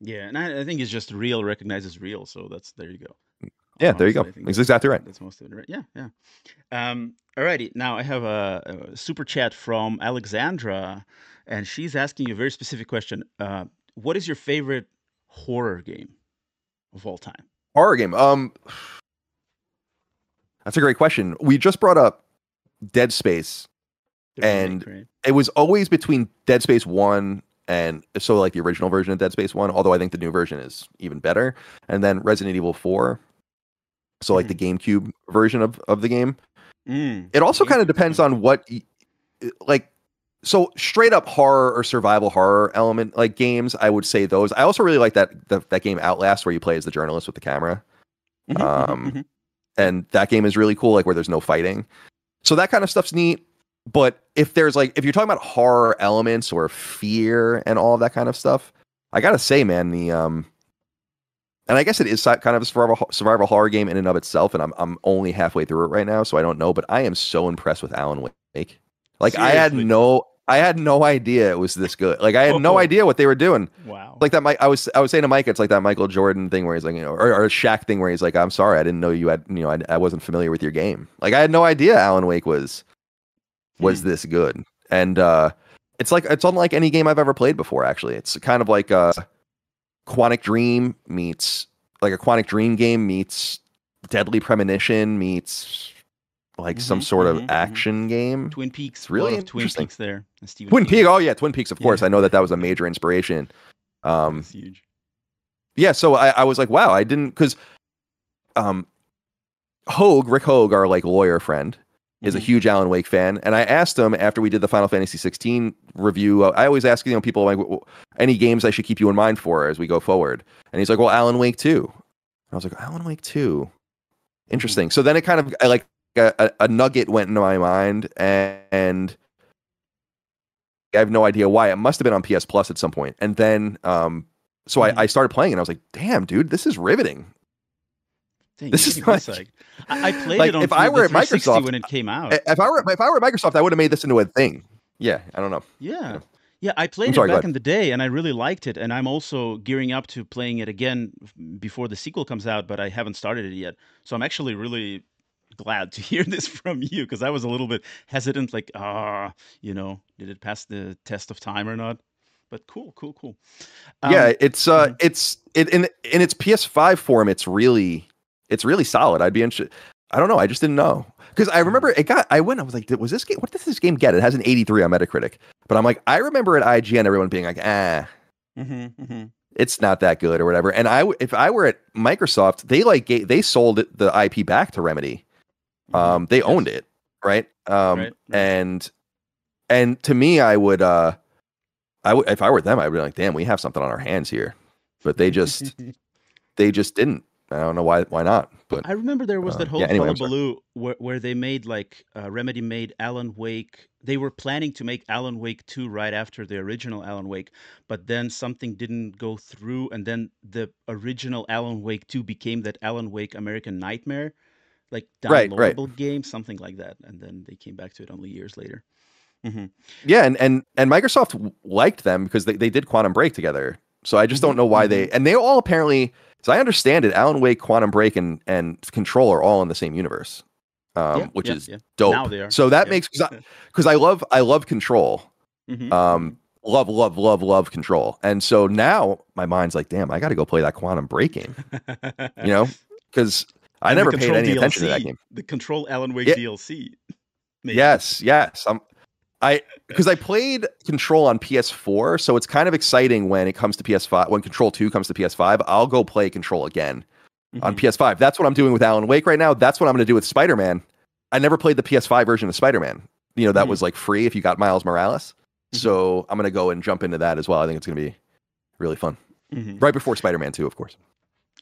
Yeah, and I, I think it's just real recognizes real. So that's there you go. Yeah, there you go. Honestly, That's exactly right. That's most of it, right? Yeah, yeah. Um, alrighty, now I have a, a super chat from Alexandra, and she's asking you a very specific question. Uh, what is your favorite horror game of all time? Horror game. Um, [SIGHS] that's a great question. We just brought up Dead Space. The remake, And- right? It was always between Dead Space One and so like the original version of Dead Space One. Although I think the new version is even better. And then Resident Evil Four. So like the GameCube version of of the game. Mm, It also kind of depends on what, like, so straight up horror or survival horror element like games. I would say those. I also really like that the, that game Outlast where you play as the journalist with the camera, Mhm, mhm, um, and that game is really cool. Like where there's no fighting, so that kind of stuff's neat. But if there's like if you're talking about horror elements or fear and all of that kind of stuff, I gotta say, man, the um. And I guess it is kind of a survival survival horror game in and of itself, and I'm I'm only halfway through it right now, so I don't know. But I am so impressed with Alan Wake. Like I had no I had no idea it was this good. Like I had no Oh. idea what they were doing. Wow. Like that, Mike. I was I was saying to Mike, it's like that Michael Jordan thing where he's like, you know, or, or a Shaq thing where he's like, I'm sorry, I didn't know you had, you know, I, I wasn't familiar with your game. Like I had no idea Alan Wake was was Hmm. this good, and uh it's like it's unlike any game I've ever played before. Actually, it's kind of like a Quantic Dream meets like a Quantic Dream game meets Deadly Premonition meets like some Mhm, sort of mhm, mhm. action game. Twin Peaks. It's really of Twin. Peaks there. Twin King. Peak. Oh yeah, Twin Peaks. Of course, Yeah. I know that that was a major inspiration. Um, That's huge. yeah so i, I was like wow i didn't because um hogue rick hogue our like lawyer friend is a Mhm. huge alan wake fan and i asked him after we did the final fantasy 16 review uh, i always ask you know people like "W- w- any games i should keep you in mind for as we go forward and he's like well alan wake 2 i was like alan wake 2 interesting so then it kind of like a, a, nugget went into my mind and, I have no idea why. It must have been on PS Plus at some. And then um so. I, I started playing and I was like, damn, dude, this is riveting. Dang, this is me like- I, I played like, it on if I were at Microsoft, when it came out. If I were if I were at Microsoft, I would have made this into a thing. Yeah, I don't know. Yeah. Yeah, I played sorry, it back in the day and I really liked it. And I'm also gearing up to playing it again before the sequel comes out, but I haven't started it yet. So I'm actually really glad to [LAUGHS] hear this from you because I was a little bit hesitant, like, ah, you know, did it pass the test of time or not? But cool, cool, cool. yeah, Um, it's uh mhm. it's it in in its PS5 form, it's really it's really solid. I'd be interested. I don't know. I just didn't know because I remember Mm-hmm. it got. I went. I was like, was this game? What does this game get? It has an 83 on Metacritic, but I'm like, I remember at IGN everyone being like, ah, mhm, mhm. it's not that good or whatever. And I, if I were at Microsoft, they like they sold the IP back to Remedy. Um, they Yes. owned it, right? Um, Right, right. and and to me, I would, uh, I would if I were them, I'd be like, damn, we have something on our hands here. But they just [LAUGHS] they just didn't. I don't know why why not. But I remember there was Uh, that whole yeah, anyway, hullabaloo where, where they made like uh, Remedy made Alan Wake. They were planning to make Alan Wake 2 right after the original Alan Wake, but then something didn't go through, and then the original Alan Wake 2 became that Alan Wake American Nightmare, like Right, right. downloadable game, something like that. And then they came back to it only years later. hmm yeah, and and and Microsoft liked them because they, they did Quantum Break together. So I just don't know why they and they all apparently. So I understand it. Alan Wake, Quantum Break, and and Control are all in the same universe, um, Yeah, which yeah, is yeah. dope. Now they are. So that makes because I, [LAUGHS] I love I love Control. Mhm, Um, love love love love Control, and so now my mind's like, damn, I got to go play that Quantum Break game. You know, [LAUGHS] because I And never paid any attention to that game. The Control Alan Wake. DLC. maybe. Yes, yes. I'm I because I played Control on PS4, so it's kind of exciting when it comes to PS5. When Control 2 comes to PS5, I'll go play Control again on Mhm. PS5. That's what I'm doing with Alan Wake right now. That's what I'm going to do with Spider Man. I never played the PS5 version of Spider Man. You know that Mhm. was like free if you got Miles Morales. Mhm. So I'm going to go and jump into that as well. I think it's going to be really fun. Mhm. Right before Spider Man 2, of course.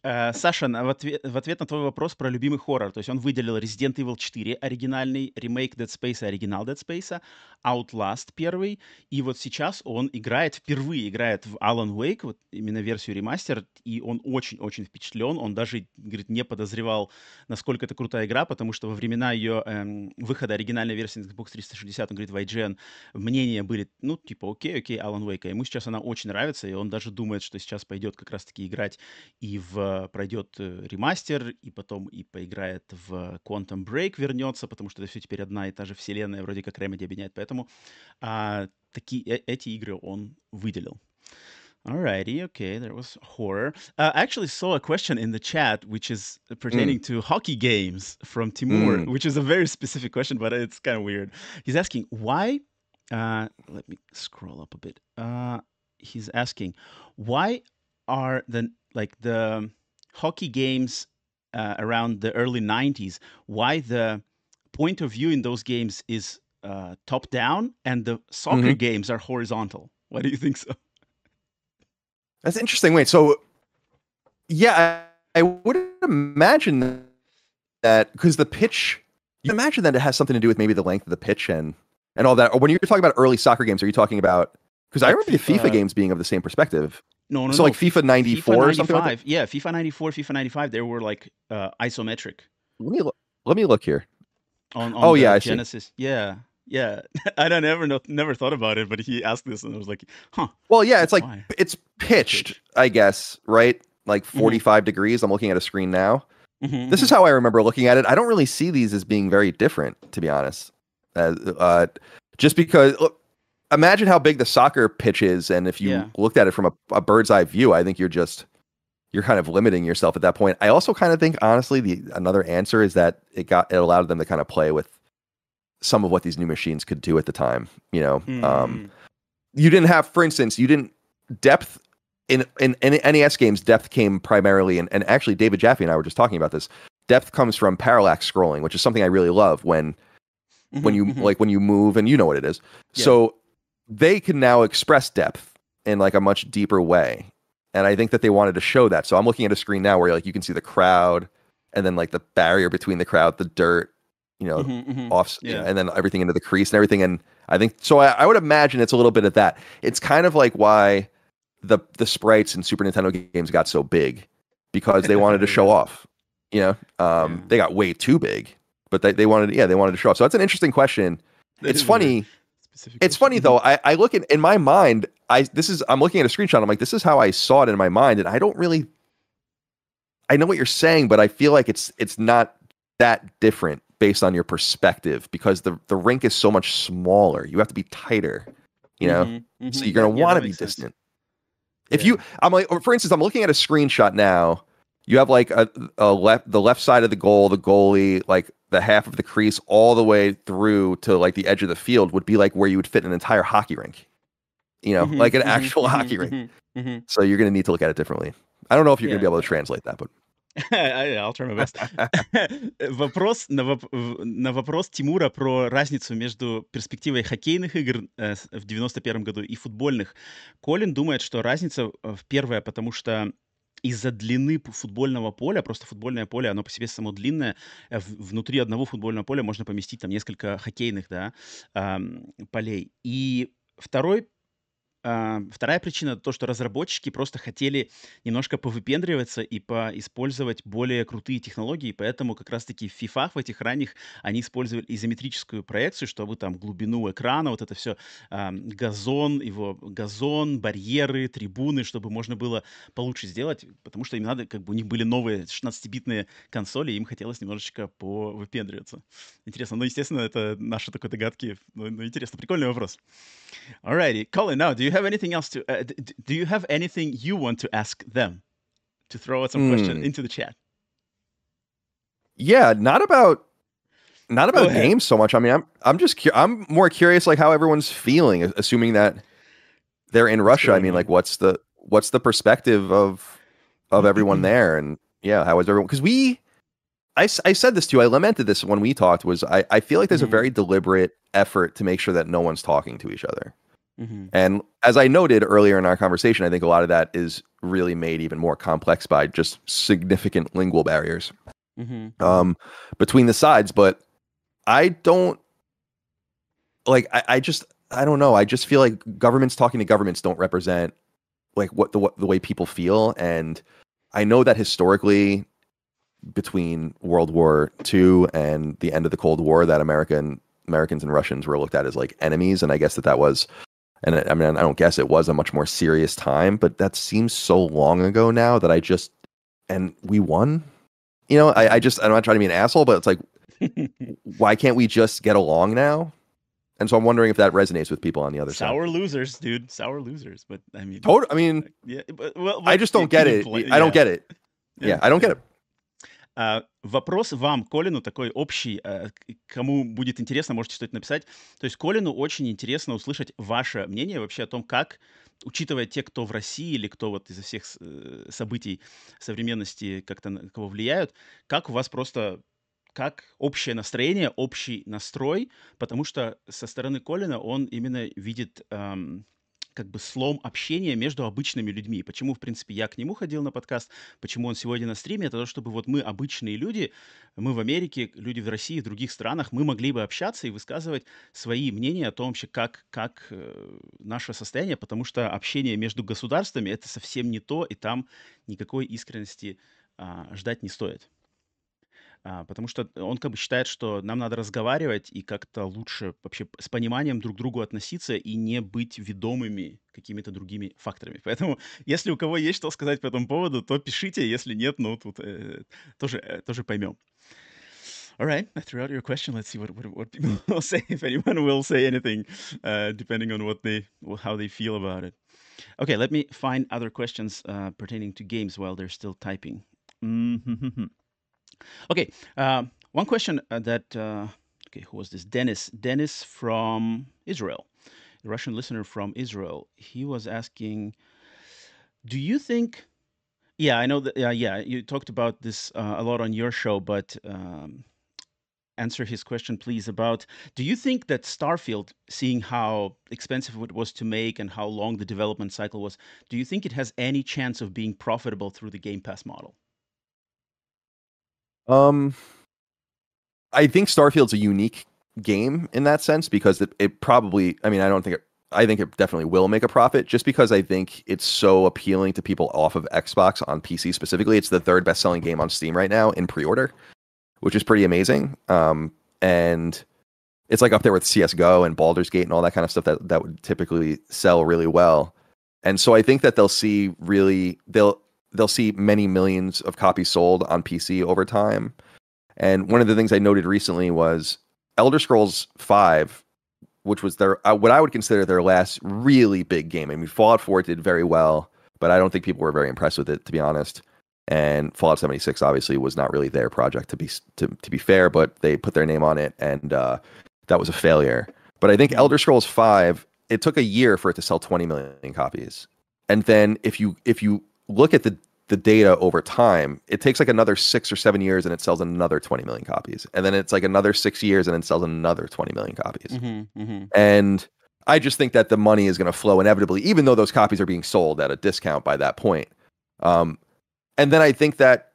Э, Саша, в ответ, в ответ на твой вопрос про любимый хоррор, то есть он выделил Resident Evil 4 оригинальный, ремейк Dead Space, оригинал Dead Space, Outlast первый, и вот сейчас он играет, впервые играет в Alan Wake, вот именно версию ремастер, и он очень-очень впечатлен, он даже, говорит, не подозревал, насколько это крутая игра, потому что во времена ее эм, выхода оригинальной версии на Xbox 360, он говорит, в IGN мнения были, ну, типа, окей, окей, Alan Wake, а ему сейчас она очень нравится, и он даже думает, что сейчас пойдет как раз-таки играть и в пройдет э, ремастер, и потом и поиграет в Quantum Break, вернется, потому что это все теперь одна и та же вселенная, вроде как Remedy объединяет. Поэтому а, такие, э, эти игры он выделил. Alrighty, okay, there was horror. Uh, I actually saw a question in the chat which is pertaining mm. to hockey games from Timur, mm. which is a very specific question, but it's kind of weird. He's asking why. Uh, let me scroll up a bit. Uh, he's asking why are the like the hockey games uh, around the early 90s, why the point of view in those games is uh, top down and the soccer mm-hmm. games are horizontal. Why do you think so? That's interesting. Wait, so yeah, I, I would imagine that because the pitch, you imagine that it has something to do with maybe the length of the pitch and and all that. Or when you're talking about early soccer games, are you talking about? Because I remember the FIFA games being of the same perspective. No, no, so no. like FIFA 94 FIFA or something like? Yeah, FIFA 94, FIFA 95, they were like uh, isometric. Let me look, let me look here. On, on oh yeah, I Genesis. See. Yeah. Yeah, [LAUGHS] I don't ever know, never thought about it, but he asked this, and I was like, "Huh." Well, yeah, it's like Why? it's pitched, I guess, right? Like mm-hmm. 45 mm-hmm. degrees. I'm looking at a screen now. Mm-hmm, this mm-hmm. is how I remember looking at it. I don't really see these as being very different, to be honest. Uh, uh, just because, look, imagine how big the soccer pitch is, and if you yeah. looked at it from a, a, bird's eye view, I think you're just you're kind of limiting yourself at that point. I also kind of think, honestly, the another answer is that it got it allowed them to kind of play with some of what these new machines could do at the time. You know, mm. um, you didn't have, for instance, you didn't depth in, in in NES games. Depth came primarily, and, and actually, David Jaffe and I were just talking about this. Depth comes from parallax scrolling, which is something I really love when mm-hmm, when you mm-hmm. like when you move and you know what it is. Yeah. So they can now express depth in like a much deeper way. And I think that they wanted to show that. So I'm looking at a screen now where like you can see the crowd and then like the barrier between the crowd, the dirt, you know, mm-hmm, mm-hmm. off, yeah. and then everything into the crease and everything. And I think so. I, I, would imagine it's a little bit of that. It's kind of like why the the sprites in Super Nintendo games got so big because they wanted to show [LAUGHS] off. You know, um, yeah. they got way too big, but they, they wanted, yeah, they wanted to show off. So that's an interesting question. it's funny specific. It's funny though. I, I look at in my mind. I this is I'm looking at a screenshot. I'm like, this is how I saw it in my mind, and I don't really. I know what you're saying, but I feel like it's it's not that different based on your perspective because the the rink is so much smaller. You have to be tighter, you know. Mm-hmm, mm-hmm. So you're gonna yeah, want to be distant. If yeah. you, I'm like, for instance, I'm looking at a screenshot now You have like a, a left, the left side of the goal, the goalie, like the half of the crease all the way through to like the edge of the field would be like where you would fit an entire hockey rink. You know, mm-hmm, like an mm-hmm, actual [LAUGHS] mm-hmm, hockey rink. Mm-hmm, mm-hmm. So you're going to need to look at it differently. I don't know if you're yeah. going to be able to translate that, but [LAUGHS] I'll try my best. [LAUGHS] вопрос на, воп- на вопрос Тимура про разницу между перспективой хоккейных игр э, в 91 году и футбольных. Колин думает, что разница в первое, потому что из-за длины футбольного поля, просто футбольное поле, оно по себе само длинное, э, внутри одного футбольного поля можно поместить там несколько хоккейных, да, полей. И второй вторая причина то, что разработчики просто хотели немножко повыпендриваться и поиспользовать более крутые технологии, поэтому как раз-таки в FIFA в этих ранних они использовали изометрическую проекцию, чтобы там глубину экрана, вот это все, газон, его газон, барьеры, трибуны, чтобы можно было получше сделать, потому что им надо, как бы у них были новые 16-битные консоли, и им хотелось немножечко повыпендриваться. Интересно, ну, естественно, это наши такой догадки, ну, ну интересно, прикольный вопрос. Alrighty, Colin, now, do you have anything else to? Uh, do you have anything you want to ask them to throw out some mm. questions into the chat? Yeah, not about not about games so much. I mean, I'm I'm just cu- I'm more curious like how everyone's feeling, assuming that they're in Russia. I mean, like what's the what's the perspective of of everyone there, and yeah, how is everyone? Because we, I, I said this to you. I lamented this when we talked. Was I I feel like there's mm-hmm. a very deliberate effort to make sure that no one's talking to each other. Mm-hmm. And as I noted earlier in our conversation, I think a lot of that is really made even more complex by just significant lingual barriers mm-hmm. um, between the sides. But I don't like. I, I, just I don't know. I just feel like governments talking to governments don't represent like what the what the way people feel. And I know that historically, between World War II and the end of the Cold War, that American Americans and Russians were looked at as like enemies, and I guess that that was and I mean, I don't guess it was a much more serious time, but that seems so long ago now that I just and we won. You know, I, I just I'm not trying to be an asshole, but it's like, [LAUGHS] why can't we just get along now? And so I'm wondering if that resonates with people on the other Sour side. Sour losers, dude. Sour losers. But I mean, total. I mean, yeah. But, well, I just don't get it. Play, I don't get it. Yeah, yeah I don't get it. А, вопрос вам, Колину, такой общий. А, кому будет интересно, можете что-то написать. То есть Колину очень интересно услышать ваше мнение вообще о том, как, учитывая те, кто в России или кто вот из-за всех э, событий современности как-то на кого влияют, как у вас просто как общее настроение, общий настрой, потому что со стороны Колина он именно видит эм, как бы слом общения между обычными людьми. Почему, в принципе, я к нему ходил на подкаст, почему он сегодня на стриме, это то, чтобы вот мы, обычные люди, мы в Америке, люди в России, в других странах, мы могли бы общаться и высказывать свои мнения о том вообще, как, как э, наше состояние, потому что общение между государствами — это совсем не то, и там никакой искренности а, ждать не стоит. А, потому что он как бы считает, что нам надо разговаривать и как-то лучше вообще с пониманием друг к другу относиться и не быть ведомыми какими-то другими факторами. Поэтому, [LAUGHS] если у кого есть что сказать по этому поводу, то пишите, если нет, ну тут э, тоже, э, тоже поймем. All right, I threw out your question. Let's see what, what, what people [LAUGHS] will say, if anyone will say anything, uh, depending on what they, how they feel about it. Okay, let me find other questions uh, pertaining to games while they're still typing. Mm-hmm. Okay, uh, one question uh, that uh, okay, who was this? Dennis. Dennis from Israel, a Russian listener from Israel. He was asking, do you think? Yeah, I know that. Yeah, yeah, you talked about this uh, a lot on your show, but. Um, answer his question please about do you think that starfield seeing how expensive it was to make and how long the development cycle was do you think it has any chance of being profitable through the game pass model um, I think Starfield's a unique game in that sense because it, it probably. I mean, I don't think it. I think it definitely will make a profit just because I think it's so appealing to people off of Xbox on PC specifically. It's the third best selling game on Steam right now in pre order, which is pretty amazing. Um, and it's like up there with CS:GO and Baldur's Gate and all that kind of stuff that that would typically sell really well. And so I think that they'll see really they'll they'll see many millions of copies sold on PC over time. And one of the things I noted recently was Elder Scrolls 5, which was their uh, what I would consider their last really big game. I mean, Fallout 4 did very well, but I don't think people were very impressed with it, to be honest. And Fallout 76 obviously was not really their project to be to, to be fair, but they put their name on it, and uh, that was a failure. But I think Elder Scrolls 5, it took a year for it to sell 20 million copies. And then if you if you look at the the data over time, it takes like another six or seven years and it sells another 20 million copies. And then it's like another six years and it sells another 20 million copies. Mm-hmm, mm-hmm. And I just think that the money is going to flow inevitably, even though those copies are being sold at a discount by that point. Um, and then I think that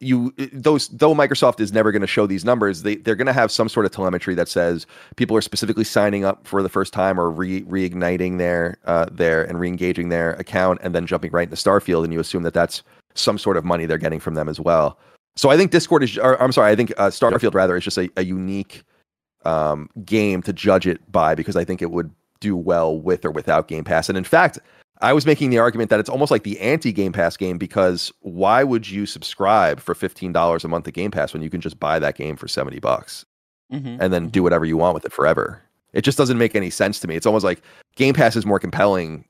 you those though Microsoft is never going to show these numbers, they they're going to have some sort of telemetry that says people are specifically signing up for the first time or re reigniting their uh their and reengaging their account and then jumping right into Starfield, and you assume that that's some sort of money they're getting from them as well. So I think Discord is, or, I'm sorry, I think uh, Starfield rather is just a, a unique um, game to judge it by because I think it would do well with or without Game Pass. And in fact, I was making the argument that it's almost like the anti Game Pass game because why would you subscribe for fifteen dollars a month to Game Pass when you can just buy that game for seventy bucks mm-hmm. and then mm-hmm. do whatever you want with it forever? It just doesn't make any sense to me. It's almost like Game Pass is more compelling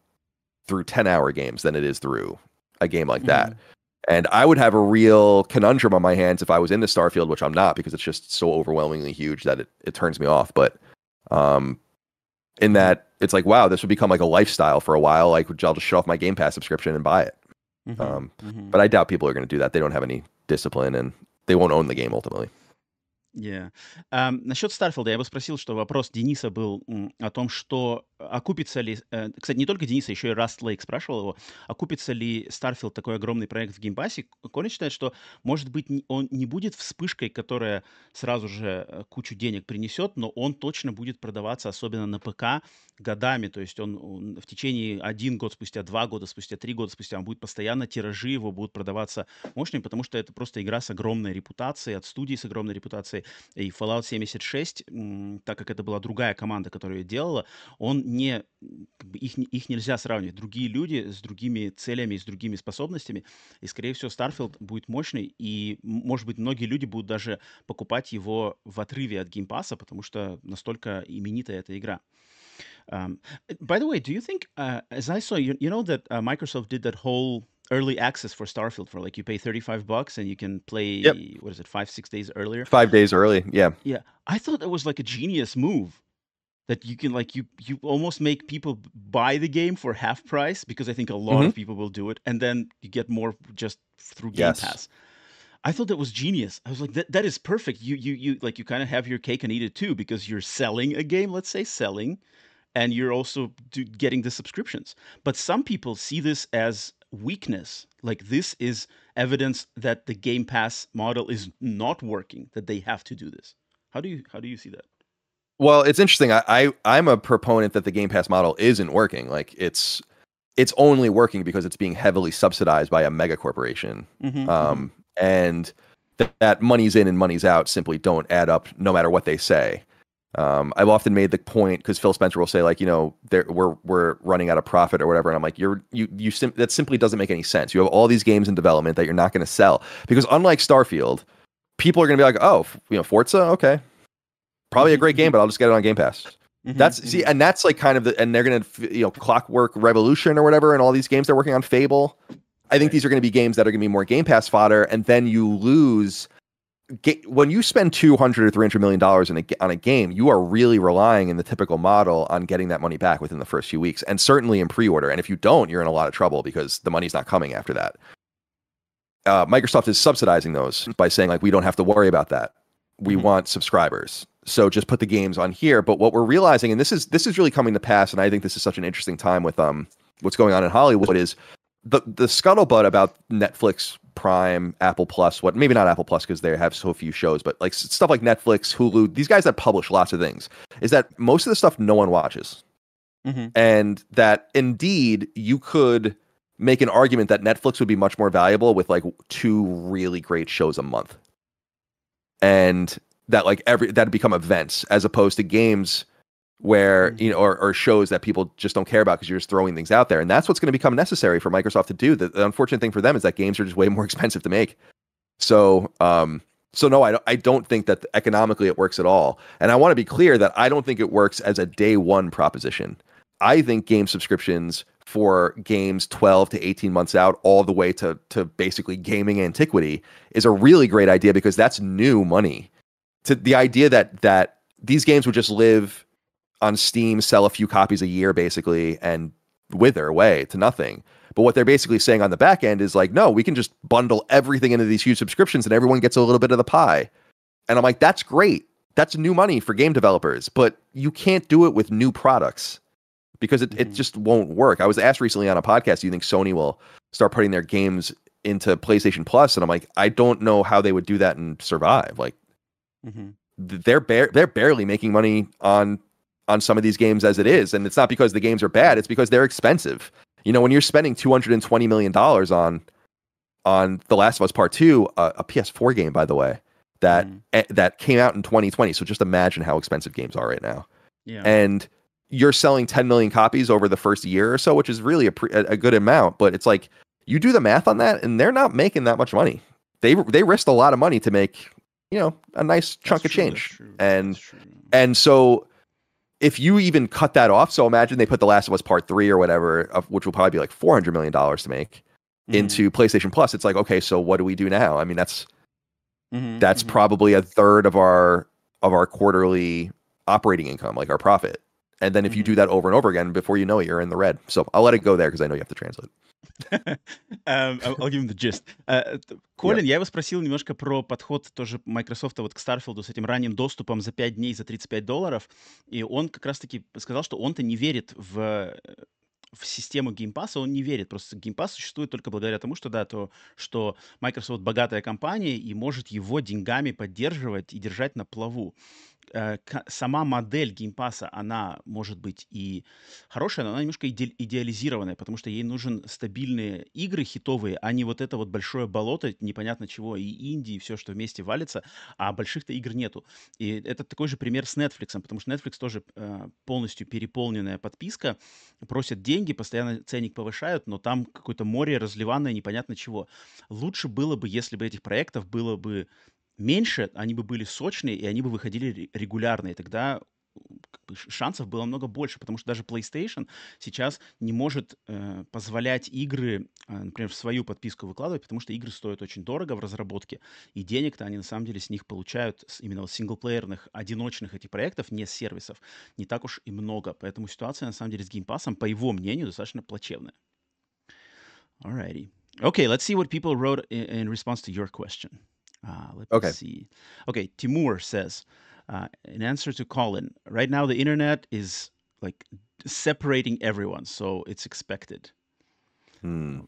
through ten hour games than it is through a game like mm-hmm. that. And I would have a real conundrum on my hands if I was into Starfield, which I'm not because it's just so overwhelmingly huge that it, it turns me off. But um, in that it's like wow this would become like a lifestyle for a while like i'll just shut off my game pass subscription and buy it mm-hmm, um, mm-hmm. but i doubt people are going to do that they don't have any discipline and they won't own the game ultimately Yeah. Um, насчет Старфилда я бы спросил, что вопрос Дениса был о том, что окупится ли... Э, кстати, не только Дениса, еще и Раст Лейк спрашивал его, окупится ли Starfield такой огромный проект в геймпассе. Колин считает, что, может быть, он не будет вспышкой, которая сразу же э, кучу денег принесет, но он точно будет продаваться, особенно на ПК, годами. То есть он, он в течение один год спустя, два года спустя, три года спустя, он будет постоянно, тиражи его будут продаваться мощными, потому что это просто игра с огромной репутацией, от студии с огромной репутацией. И Fallout 76, так как это была другая команда, которая ее делала, он не, их, их нельзя сравнивать. Другие люди с другими целями, с другими способностями. И, скорее всего, Starfield будет мощный. И, может быть, многие люди будут даже покупать его в отрыве от геймпаса, потому что настолько именитая эта игра. Um, by the way, do you think, uh, as I saw, you, you know that uh, Microsoft did that whole early access for Starfield for like you pay 35 bucks and you can play, yep. what is it, five, six days earlier? Five days early, yeah. Yeah. I thought that was like a genius move that you can like you you almost make people buy the game for half price because I think a lot mm-hmm. of people will do it, and then you get more just through Game yes. Pass. I thought that was genius. I was like, that that is perfect. You you you like you kind of have your cake and eat it too because you're selling a game. Let's say selling, and you're also do, getting the subscriptions. But some people see this as weakness. Like this is evidence that the Game Pass model is not working. That they have to do this. How do you how do you see that? Well, it's interesting. I, I I'm a proponent that the Game Pass model isn't working. Like it's it's only working because it's being heavily subsidized by a mega corporation. Mm-hmm, um, mm-hmm. and th- that money's in and money's out simply don't add up no matter what they say. Um, I've often made the point because Phil Spencer will say like, you know, we're we're running out of profit or whatever, and I'm like, you're you you sim- that simply doesn't make any sense. You have all these games in development that you're not going to sell because unlike Starfield, people are going to be like, oh, you know, Forza, okay, Probably a great game, but I'll just get it on Game Pass. Mm-hmm, that's see, mm-hmm. and that's like kind of the, and they're gonna you know Clockwork Revolution or whatever, and all these games they're working on Fable. I think these are going to be games that are going to be more Game Pass fodder, and then you lose. Get, when you spend two hundred or three hundred million dollars in a, on a game, you are really relying in the typical model on getting that money back within the first few weeks, and certainly in pre-order. And if you don't, you're in a lot of trouble because the money's not coming after that. Uh, Microsoft is subsidizing those by saying like we don't have to worry about that. We mm-hmm. want subscribers so just put the games on here. But what we're realizing and this is this is really coming to pass and i think this is such an interesting time with um what's going on in hollywood is the the scuttlebutt about netflix prime apple plus what maybe not apple plus because they have so few shows but like stuff like netflix hulu these guys that publish lots of things is that most of the stuff no one watches. Mm-hmm. and that indeed you could make an argument that netflix would be much more valuable with like two really great shows a month. And that like every that become events as opposed to games where mm-hmm. you know or, or shows that people just don't care about because you're just throwing things out there. And that's what's going to become necessary for microsoft to do. The, the, unfortunate thing for them is that games are just way [LAUGHS] more expensive to make. So um so no I don't, I don't think that economically it works at all. And i want to be clear that i don't think it works as a day one proposition. I think game subscriptions for games 12 to 18 months out all the way to to basically gaming antiquity is a really great idea because that's new money to the idea that that these games would just live on Steam, sell a few copies a year basically, and wither away to nothing. But what they're basically saying on the back end is like, no, we can just bundle everything into these huge subscriptions and everyone gets a little bit of the pie. And I'm like, that's great. That's new money for game developers, but you can't do it with new products because it, mm-hmm. it just won't work. I was asked recently on a podcast, do you think Sony will start putting their games into PlayStation Plus? And I'm like, I don't know how they would do that and survive. Like, Mm-hmm. They're bar- they're barely making money on on some of these games as it is, and it's not because the games are bad; it's because they're expensive. You know, when you're spending two hundred and twenty million dollars on on The Last of Us Part Two, uh, a PS4 game, by the way, that mm. eh, that came out in 2020. So just imagine how expensive games are right now. Yeah. And you're selling 10 million copies over the first year or so, which is really a, pre- a good amount. But it's like you do the math on that, and they're not making that much money. They they risked a lot of money to make you know a nice chunk that's of true, change and and so if you even cut that off so imagine they put the last of us part three or whatever of, which will probably be like 400 million dollars to make mm-hmm. into playstation plus it's like okay so what do we do now i mean that's mm-hmm, that's mm-hmm. probably a third of our of our quarterly operating income like our profit And then if you do Mhm. that over and over again, before you know it, you're in the red. So I'll let it go there because I know you have to translate. [LAUGHS] Um, I'll give him the gist. Т- Колин, я его спросил немножко про подход тоже Microsoft вот к Старфилду с этим ранним доступом за 5 дней за 35 долларов. И он как раз-таки сказал, что он-то не верит в, э, в систему геймпаса, он не верит. Просто геймпас существует только благодаря тому, что, да, то, что Microsoft богатая компания и может его деньгами поддерживать и держать на плаву. Э, Сама модель геймпаса, она может быть и хорошая, но она немножко иде- идеализированная, потому что ей нужен стабильные игры хитовые, а не вот это вот большое болото, непонятно чего, и инди, и все, что вместе валится, а больших-то игр нету. И это такой же пример с Netflix, потому что Netflix тоже э, полностью переполненная подписка, просят деньги, постоянно ценник повышают, но там какое-то море разливанное, непонятно чего. Лучше было бы, если бы этих проектов было бы меньше, они бы были сочные, и они бы выходили ре- регулярно, и тогда шансов было много больше, потому что даже PlayStation сейчас не может э, позволять игры, э, например, в свою подписку выкладывать, потому что игры стоят очень дорого в разработке, и денег-то они на самом деле с них получают с именно вот синглплеерных, одиночных этих проектов, не с сервисов, не так уж и много. Поэтому ситуация на самом деле с геймпасом, по его мнению, достаточно плачевная. Alrighty. Okay, let's see what people wrote in response to your question. Uh, let me Okay. see. Okay, Timur says, uh, in answer to Colin, right now the internet is like separating everyone, so it's expected. Hmm.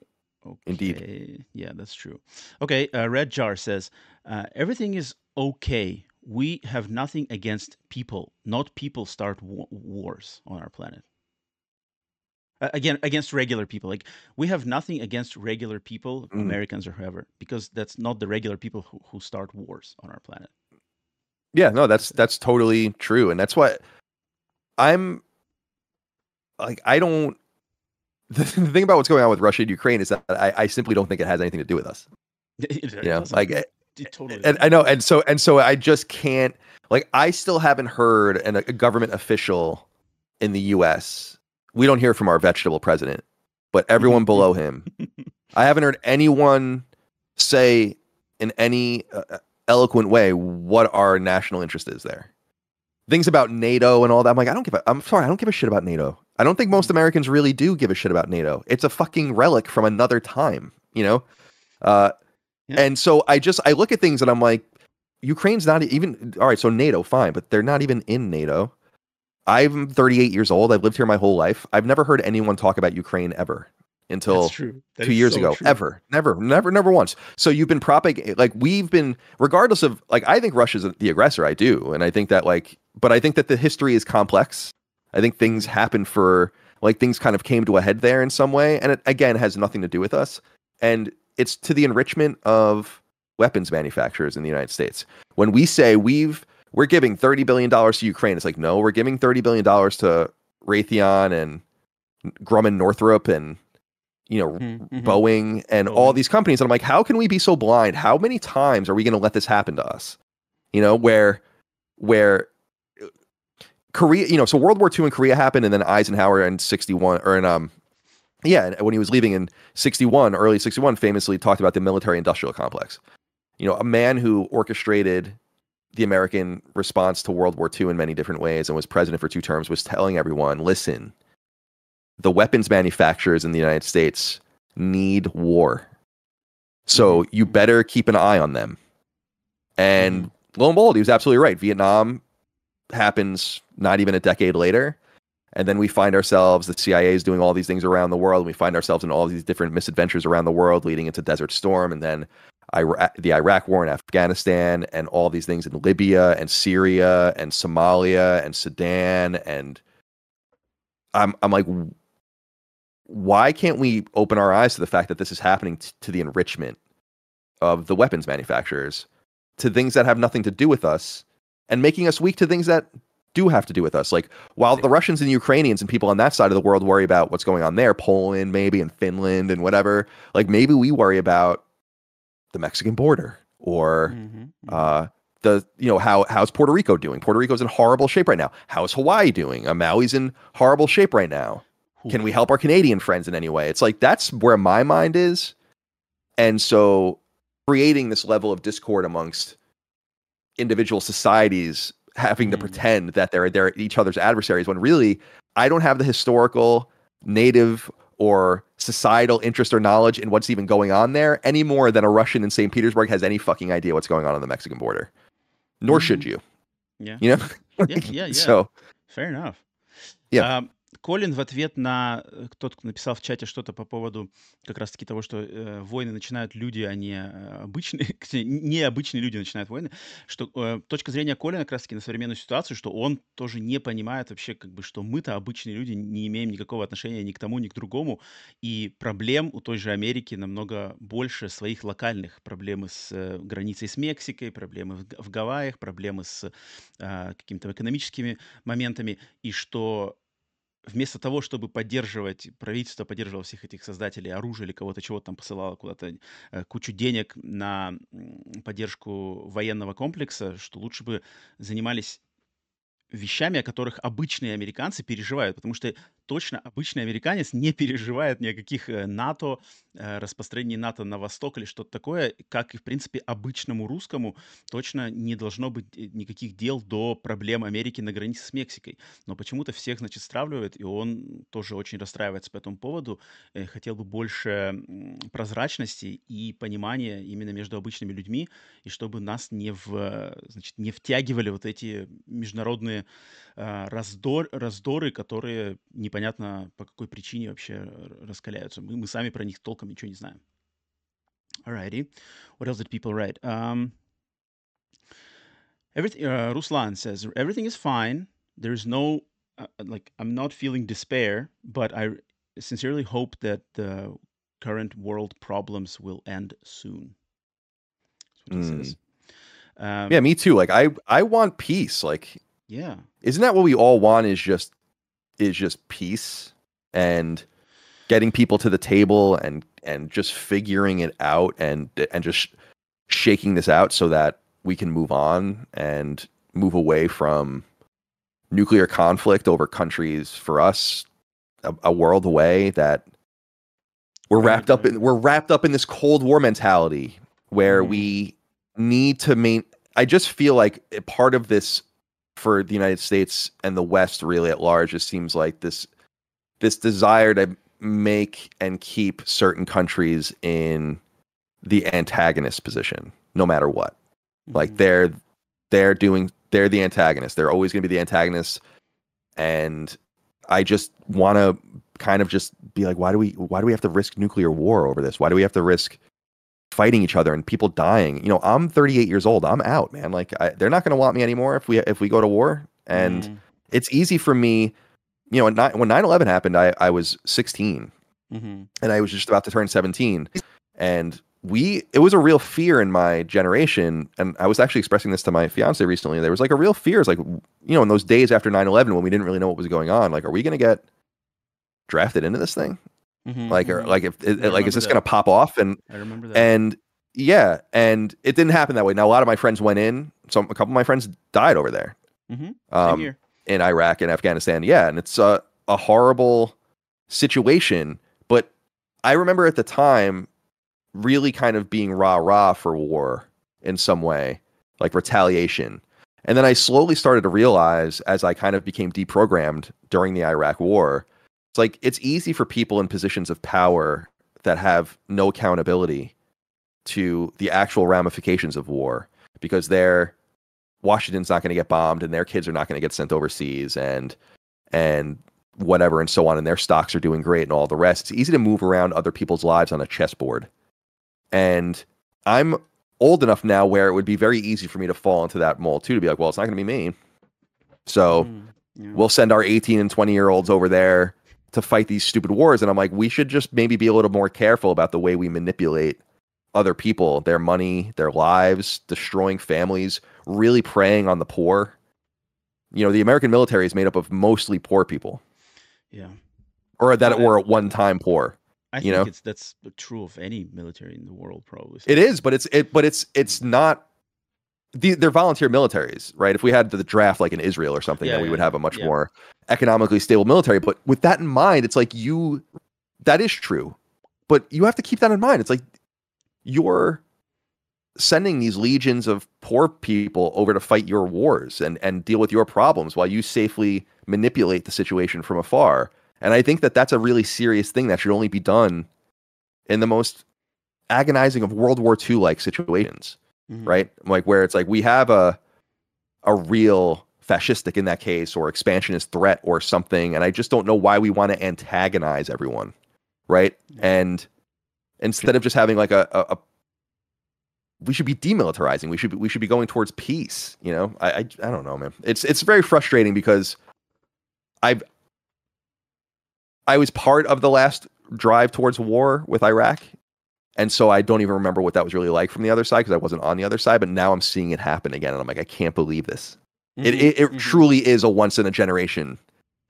Okay. Indeed. Yeah, that's true. Okay, uh, Red Jar says, uh, everything is okay. We have nothing against people, not people start wa- wars on our planet. Uh, again, against regular people. Like, we have nothing against regular people, Mm. Americans or whoever, because that's not the regular people who, who start wars on our planet. Yeah, no, that's that's totally true, and that's what I'm like. I don't. The, [LAUGHS] the thing about what's going on with Russia and Ukraine is that I, I simply don't think it has anything to do with us. [LAUGHS] It- it You know, like, eh, It totally and I know, and so and so I just can't. Like, I still haven't heard an, a government official in the U.S. We don't hear from our vegetable president, but everyone [LAUGHS] below him. I haven't heard anyone say in any uh, eloquent way what our national interest is there. Things about NATO and all that. I'm like, I don't give a. I'm sorry, I don't give a shit about NATO. I don't think most Americans really do give a shit about NATO. It's a fucking relic from another time, you know. Uh, Yeah. and so I just I look at things and I'm like, Ukraine's not even all right. So NATO, fine, but they're not even in NATO. I'm 38 years old. I've lived here my whole life. I've never heard anyone talk about Ukraine ever until. Two years so ago. true. ever. Never. Never never once. So you've been propagating like we've been regardless of like i think russia's the aggressor. I do. And i think that like but i think that the history is complex. I think things happen for like things kind of came to a head there in some way. And it again has nothing to do with us. And it's to the enrichment of weapons manufacturers in the united states. When we say we've we're giving 30 billion dollars to ukraine it's like no we're giving 30 billion dollars to raytheon and grumman northrop and you know Mhm, mhm. Boeing and all these companies. And I'm like, how can we be so blind? How many times are we going to let this happen to us? You know, where, where uh, Korea, you know, so World War II in Korea happened and then Eisenhower in 61 or in, um, yeah, when he was leaving in 61, early 61, famously talked about the military industrial complex. You know, a man who orchestrated the American response to World War II in many different ways and was president for two terms was telling everyone, listen, the weapons manufacturers in the United States need war. So mm-hmm. you better keep an eye on them. And mm-hmm. lo and behold, he was absolutely right. Vietnam happens not even a decade later. And then we find ourselves, the CIA is doing all these things around the world. And we find ourselves in all these different misadventures around the world, leading into Desert Storm, and then Iraq, the Iraq War in Afghanistan, and all these things in Libya and Syria and Somalia and Sudan. And I'm, I'm like, why can't we open our eyes to the fact that this is happening t- to the enrichment of the weapons manufacturers to things that have nothing to do with us and making us weak to things that do have to do with us like while the russians and ukrainians and people on that side of the world worry about what's going on there poland maybe and finland and whatever like maybe we worry about the mexican border or Mhm, mhm. uh, the you know how how's Puerto Rico doing? Puerto Rico's in horrible shape right now. How's Hawaii doing? Uh, Maui's in horrible shape right now. Can we help our Canadian friends in any way? It's like that's where my mind is, and so creating this level of discord amongst individual societies having to Mm. pretend that they're they're each other's adversaries when really I don't have the historical, native, or societal interest or knowledge in what's even going on there any more than a Russian in St. Petersburg has any fucking idea what's going on on the Mexican border. Nor should mm-hmm. you. Yeah. You know? [LAUGHS] Yeah, yeah, yeah. So Fair enough. Yeah. А, Колин в ответ на э, тот, кто написал в чате что-то по поводу как раз-таки того, что э, войны начинают люди, а не э, обычные, [LAUGHS] необычные люди начинают войны, что э, точка зрения Колина как раз-таки на современную ситуацию, что он тоже не понимает вообще, как бы, что мы-то обычные люди не имеем никакого отношения ни к тому, ни к другому, и проблем у той же Америки намного больше своих локальных. Проблемы с э, границей с Мексикой, проблемы в, в Гавайях, проблемы с э, какими-то экономическими моментами, и что вместо того, чтобы поддерживать, правительство поддерживало всех этих создателей оружия или кого-то чего-то там посылало куда-то э, кучу денег на поддержку военного комплекса, что лучше бы занимались вещами, о которых обычные американцы переживают, потому что точно обычный американец не переживает ни о каких э, НАТО, э, распространении НАТО на восток или что-то такое, как и, в принципе, обычному русскому точно не должно быть э, никаких дел до проблем Америки на границе с Мексикой. Но почему-то всех, значит, стравливает, и он тоже очень расстраивается по этому поводу, хотел бы больше прозрачности и понимания именно между обычными людьми, и чтобы нас не, в, значит, не втягивали вот эти международные а, раздор, раздоры, которые непонятно по какой причине вообще р- раскаляются. Мы, мы сами про них толком ничего не знаем. Alrighty. What else did people write? Um, everything, uh, Ruslan says, everything is fine. There's no, uh, like, I'm not feeling despair, but I sincerely hope that the current world problems will end soon. That's what he Mm. says. Um, yeah, me too. Like I I want peace. Like yeah. isn't that what we all want is just is just peace and getting people to the table and and just figuring it out and and just shaking this out so that we can move on and move away from nuclear conflict over countries for us a, a world away that we're wrapped up in we're wrapped up in this cold war mentality where Mhm. we need to main I just feel like a part of this for the United States and the West really at large it seems like this this desire to make and keep certain countries in the antagonist position no matter what. Like Mhm. they're they're doing they're the antagonist they're always going to be the antagonists. And i just want to kind of just be like why do we why do we have to risk nuclear war over this? Why do we have to risk fighting each other and people dying you know i'm 38 years old i'm out man like I, they're not going to want me anymore if we if we go to war and Mhm. it's easy for me you know when, ni- when 9-11 happened i i was 16 Mhm. and I was just about to turn 17. And we, it was a real fear in my generation. And I was actually expressing this to my fiance recently. There was like a real fear. It's like, you know, in those days after 9 11, when we didn't really know what was going on, like, are we going to get drafted into this thing? Mhm, Like, or mhm. like, if, it, like, is this going to pop off? And, I remember that. and yeah, and it didn't happen that way. Now, a lot of my friends went in. Some, a couple of my friends died over there Mhm. Um, in Iraq and Afghanistan. Yeah, and it's a, a horrible situation. But I remember at the time really kind of being rah rah for war in some way, like retaliation. And then I slowly started to realize as I kind of became deprogrammed during the Iraq war, it's like it's easy for people in positions of power that have no accountability to the actual ramifications of war because they're Washington's not going to get bombed and their kids are not going to get sent overseas and and whatever and so on and their stocks are doing great and all the rest. It's easy to move around other people's lives on a chessboard. And I'm old enough now where it would be very easy for me to fall into that mold too to be like, well, it's not going to be me. So Mhm. Yeah. we'll send our 18 and 20 year olds over there to fight these stupid wars and i'm like we should just maybe be a little more careful about the way we manipulate other people their money their lives destroying families really preying on the poor you know the american military is made up of mostly poor people yeah. or that Well, were at one time poor I you think know? it's that's true of any military in the world, probably. it is but it's it but it's it's not the, they're volunteer militaries right? If we had the draft like in israel or something Yeah, then we yeah, would have a much yeah. more economically stable military. But with that in mind it's like you that is true. But you have to keep that in mind. It's like you're sending these legions of poor people over to fight your wars and and deal with your problems while you safely manipulate the situation from afar. And I think that that's a really serious thing that should only be done in the most agonizing of World War II like situations, mm-hmm. right? Like where it's like we have a a real fascistic in that case or expansionist threat or something, and I just don't know why we want to antagonize everyone, right? And instead of just having like a, a, a we should be demilitarizing. We should be, we should be going towards peace. You know, I, I I don't know, man. It's it's very frustrating because I've I was part of the last drive towards war with Iraq, and so I don't even remember what that was really like from the other side because I wasn't on the other side. But now I'm seeing it happen again, and I'm like, I can't believe this. Mm-hmm. It it, it mm-hmm. truly is a once in a generation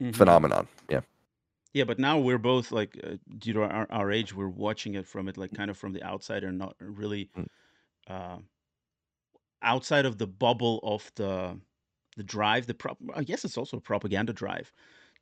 mm-hmm. phenomenon. Yeah. Yeah, but now we're both like, uh, due to our, our age, we're watching it from it like kind of from the outside and not really mm. uh, outside of the bubble of the the drive. The prop, I guess it's also a propaganda drive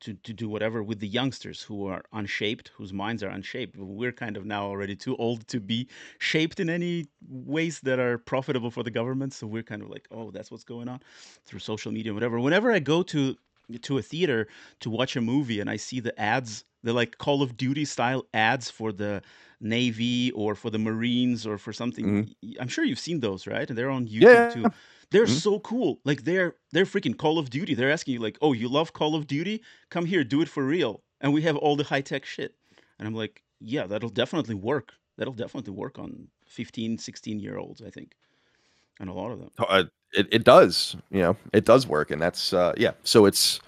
to, to do whatever with the youngsters who are unshaped, whose minds are unshaped. We're kind of now already too old to be shaped in any ways that are profitable for the government. So we're kind of like, oh, that's what's going on through social media, whatever. Whenever I go to to a theater to watch a movie and I see the ads, the like Call of Duty style ads for the Navy or for the Marines or for something. Mm-hmm. I'm sure you've seen those, right? And they're on YouTube yeah. too. They're mm-hmm. so cool. Like they're they're freaking Call of Duty. They're asking you like, "Oh, you love Call of Duty? Come here, do it for real." And we have all the high-tech shit. And I'm like, "Yeah, that'll definitely work. That'll definitely work on 15, 16 year olds, I think." And a lot of them. Uh, it it does, you know. It does work and that's uh yeah. So it's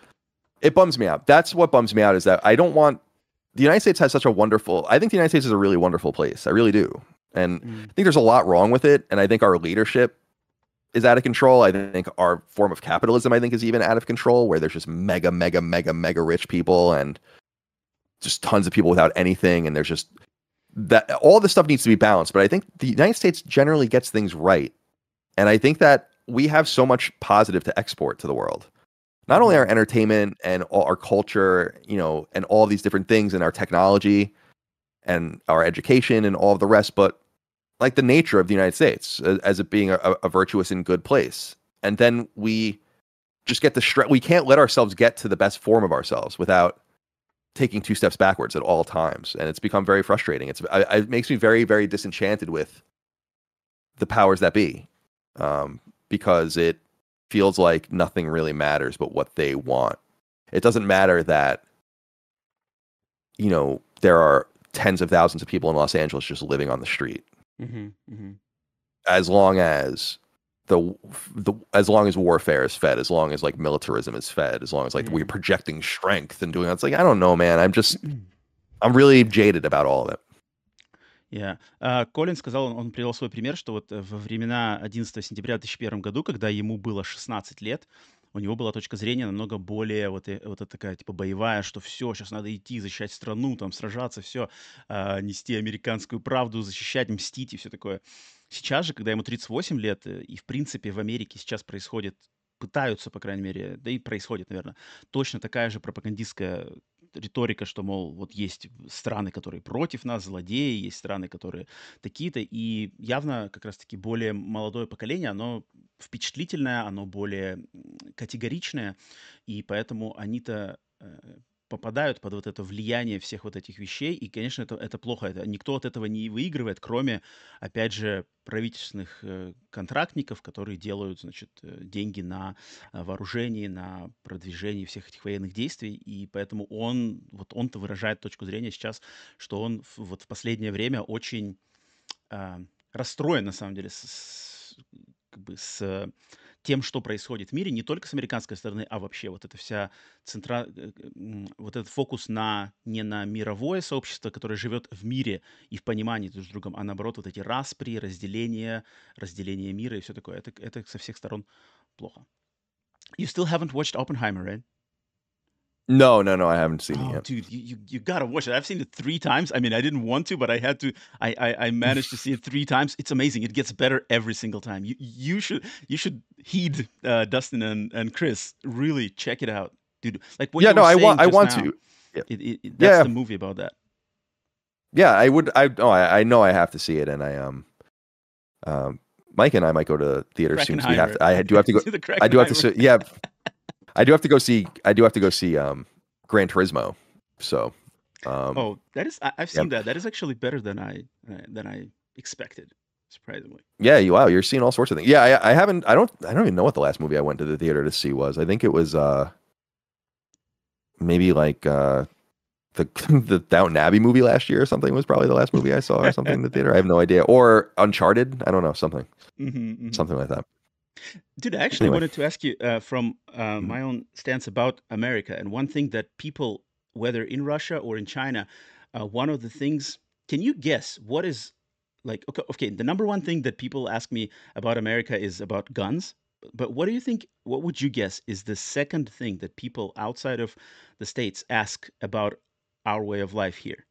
it bums me out. That's what bums me out is that I don't want the United States has such a wonderful I think the United States is a really wonderful place. I really do. And mm. I think there's a lot wrong with it and I think our leadership is out of control. I think our form of capitalism, I think, is even out of control, where there's just mega, mega, mega, mega rich people and just tons of people without anything, and there's just that all this stuff needs to be balanced. But I think the United States generally gets things right, and I think that we have so much positive to export to the world. Not only our entertainment and our culture, you know, and all these different things, and our technology, and our education, and all of the rest, but like the nature of the United States as, as it being a, a, virtuous and good place. And then we just get the stress. We can't let ourselves get to the best form of ourselves without taking two steps backwards at all times. And it's become very frustrating. It's I, it makes me very very disenchanted with the powers that be, um, because it feels like nothing really matters but what they want. It doesn't matter that you know there are tens of thousands of people in Los Angeles just living on the street Mm-hmm, mm-hmm. As long as the the as long as warfare is fed, as long as like militarism is fed, as long as like mm-hmm. we're projecting strength and doing that, it's like I don't know, man. I'm just I'm really jaded about all of it. Yeah. Uh, Колин сказал, он, он привел свой пример, что вот во времена 11 сентября 2001 году, когда ему было 16 лет, у него была точка зрения намного более вот, э, вот эта такая типа боевая, что все, сейчас надо идти, защищать страну, там сражаться, все, а, нести американскую правду, защищать, мстить и все такое. Сейчас же, когда ему 38 лет, э, и в принципе в Америке сейчас происходит, пытаются, по крайней мере, да и происходит, наверное, точно такая же пропагандистская риторика, что, мол, вот есть страны, которые против нас, злодеи, есть страны, которые такие-то, и явно как раз-таки более молодое поколение, оно впечатлительное, оно более категоричное, и поэтому они-то э, попадают под вот это влияние всех вот этих вещей, и, конечно, это, это плохо. Это, никто от этого не выигрывает, кроме, опять же, правительственных э, контрактников, которые делают, значит, э, деньги на э, вооружение, на продвижение всех этих военных действий, и поэтому он, вот он-то выражает точку зрения сейчас, что он в, вот в последнее время очень э, расстроен, на самом деле, с, с, как бы с тем, что происходит в мире, не только с американской стороны, а вообще вот эта вся центра... Э, вот этот фокус на не на мировое сообщество, которое живет в мире и в понимании друг с другом, а наоборот вот эти распри, разделения, разделение мира и все такое. Это, это со всех сторон плохо. You still haven't watched Oppenheimer, right? No, no, no, I haven't seen oh, it yet. Dude, you, you, you gotta watch it. I've seen it three times. I mean, I didn't want to, but I had to. I, I, I managed to see it three times. It's amazing. It gets better every single time. You you should you should heed uh, Dustin and, and Chris. Really check it out, dude. Like what yeah, no, I want I want now, to. Yeah. It, it, it, that's yeah. the movie about that. Yeah, I would. I oh, I, I know I have to see it, and I um, um, Mike and I might go to the theater soon. 'cause We have to, I do have to go. [LAUGHS] the I do have to. See, yeah, [LAUGHS] I do have to go see. I do have to go see um, Gran Turismo. So, um, Oh, that is. I, I've Yep. seen that. That is actually better than I uh, than I expected. Surprisingly. yeah, you wow, you're seeing all sorts of things. Yeah, I, I haven't. I don't. I don't even know what the last movie I went to the theater to see was. I think it was uh, maybe like uh, the [LAUGHS] the Downton Abbey movie last year or something was probably the last movie I saw or something in the theater. I have no idea. Or Uncharted. I don't know something hmm something like that. Dude, I actually Anyway. wanted to ask you uh, from uh, Mhm. my own stance about America, and one thing that people, whether in Russia or in China, uh, one of the things. Can you guess what is like? Okay, okay. The number one thing that people ask me about America is about guns. But what do you think? What would you guess is the second thing that people outside of the states ask about our way of life here?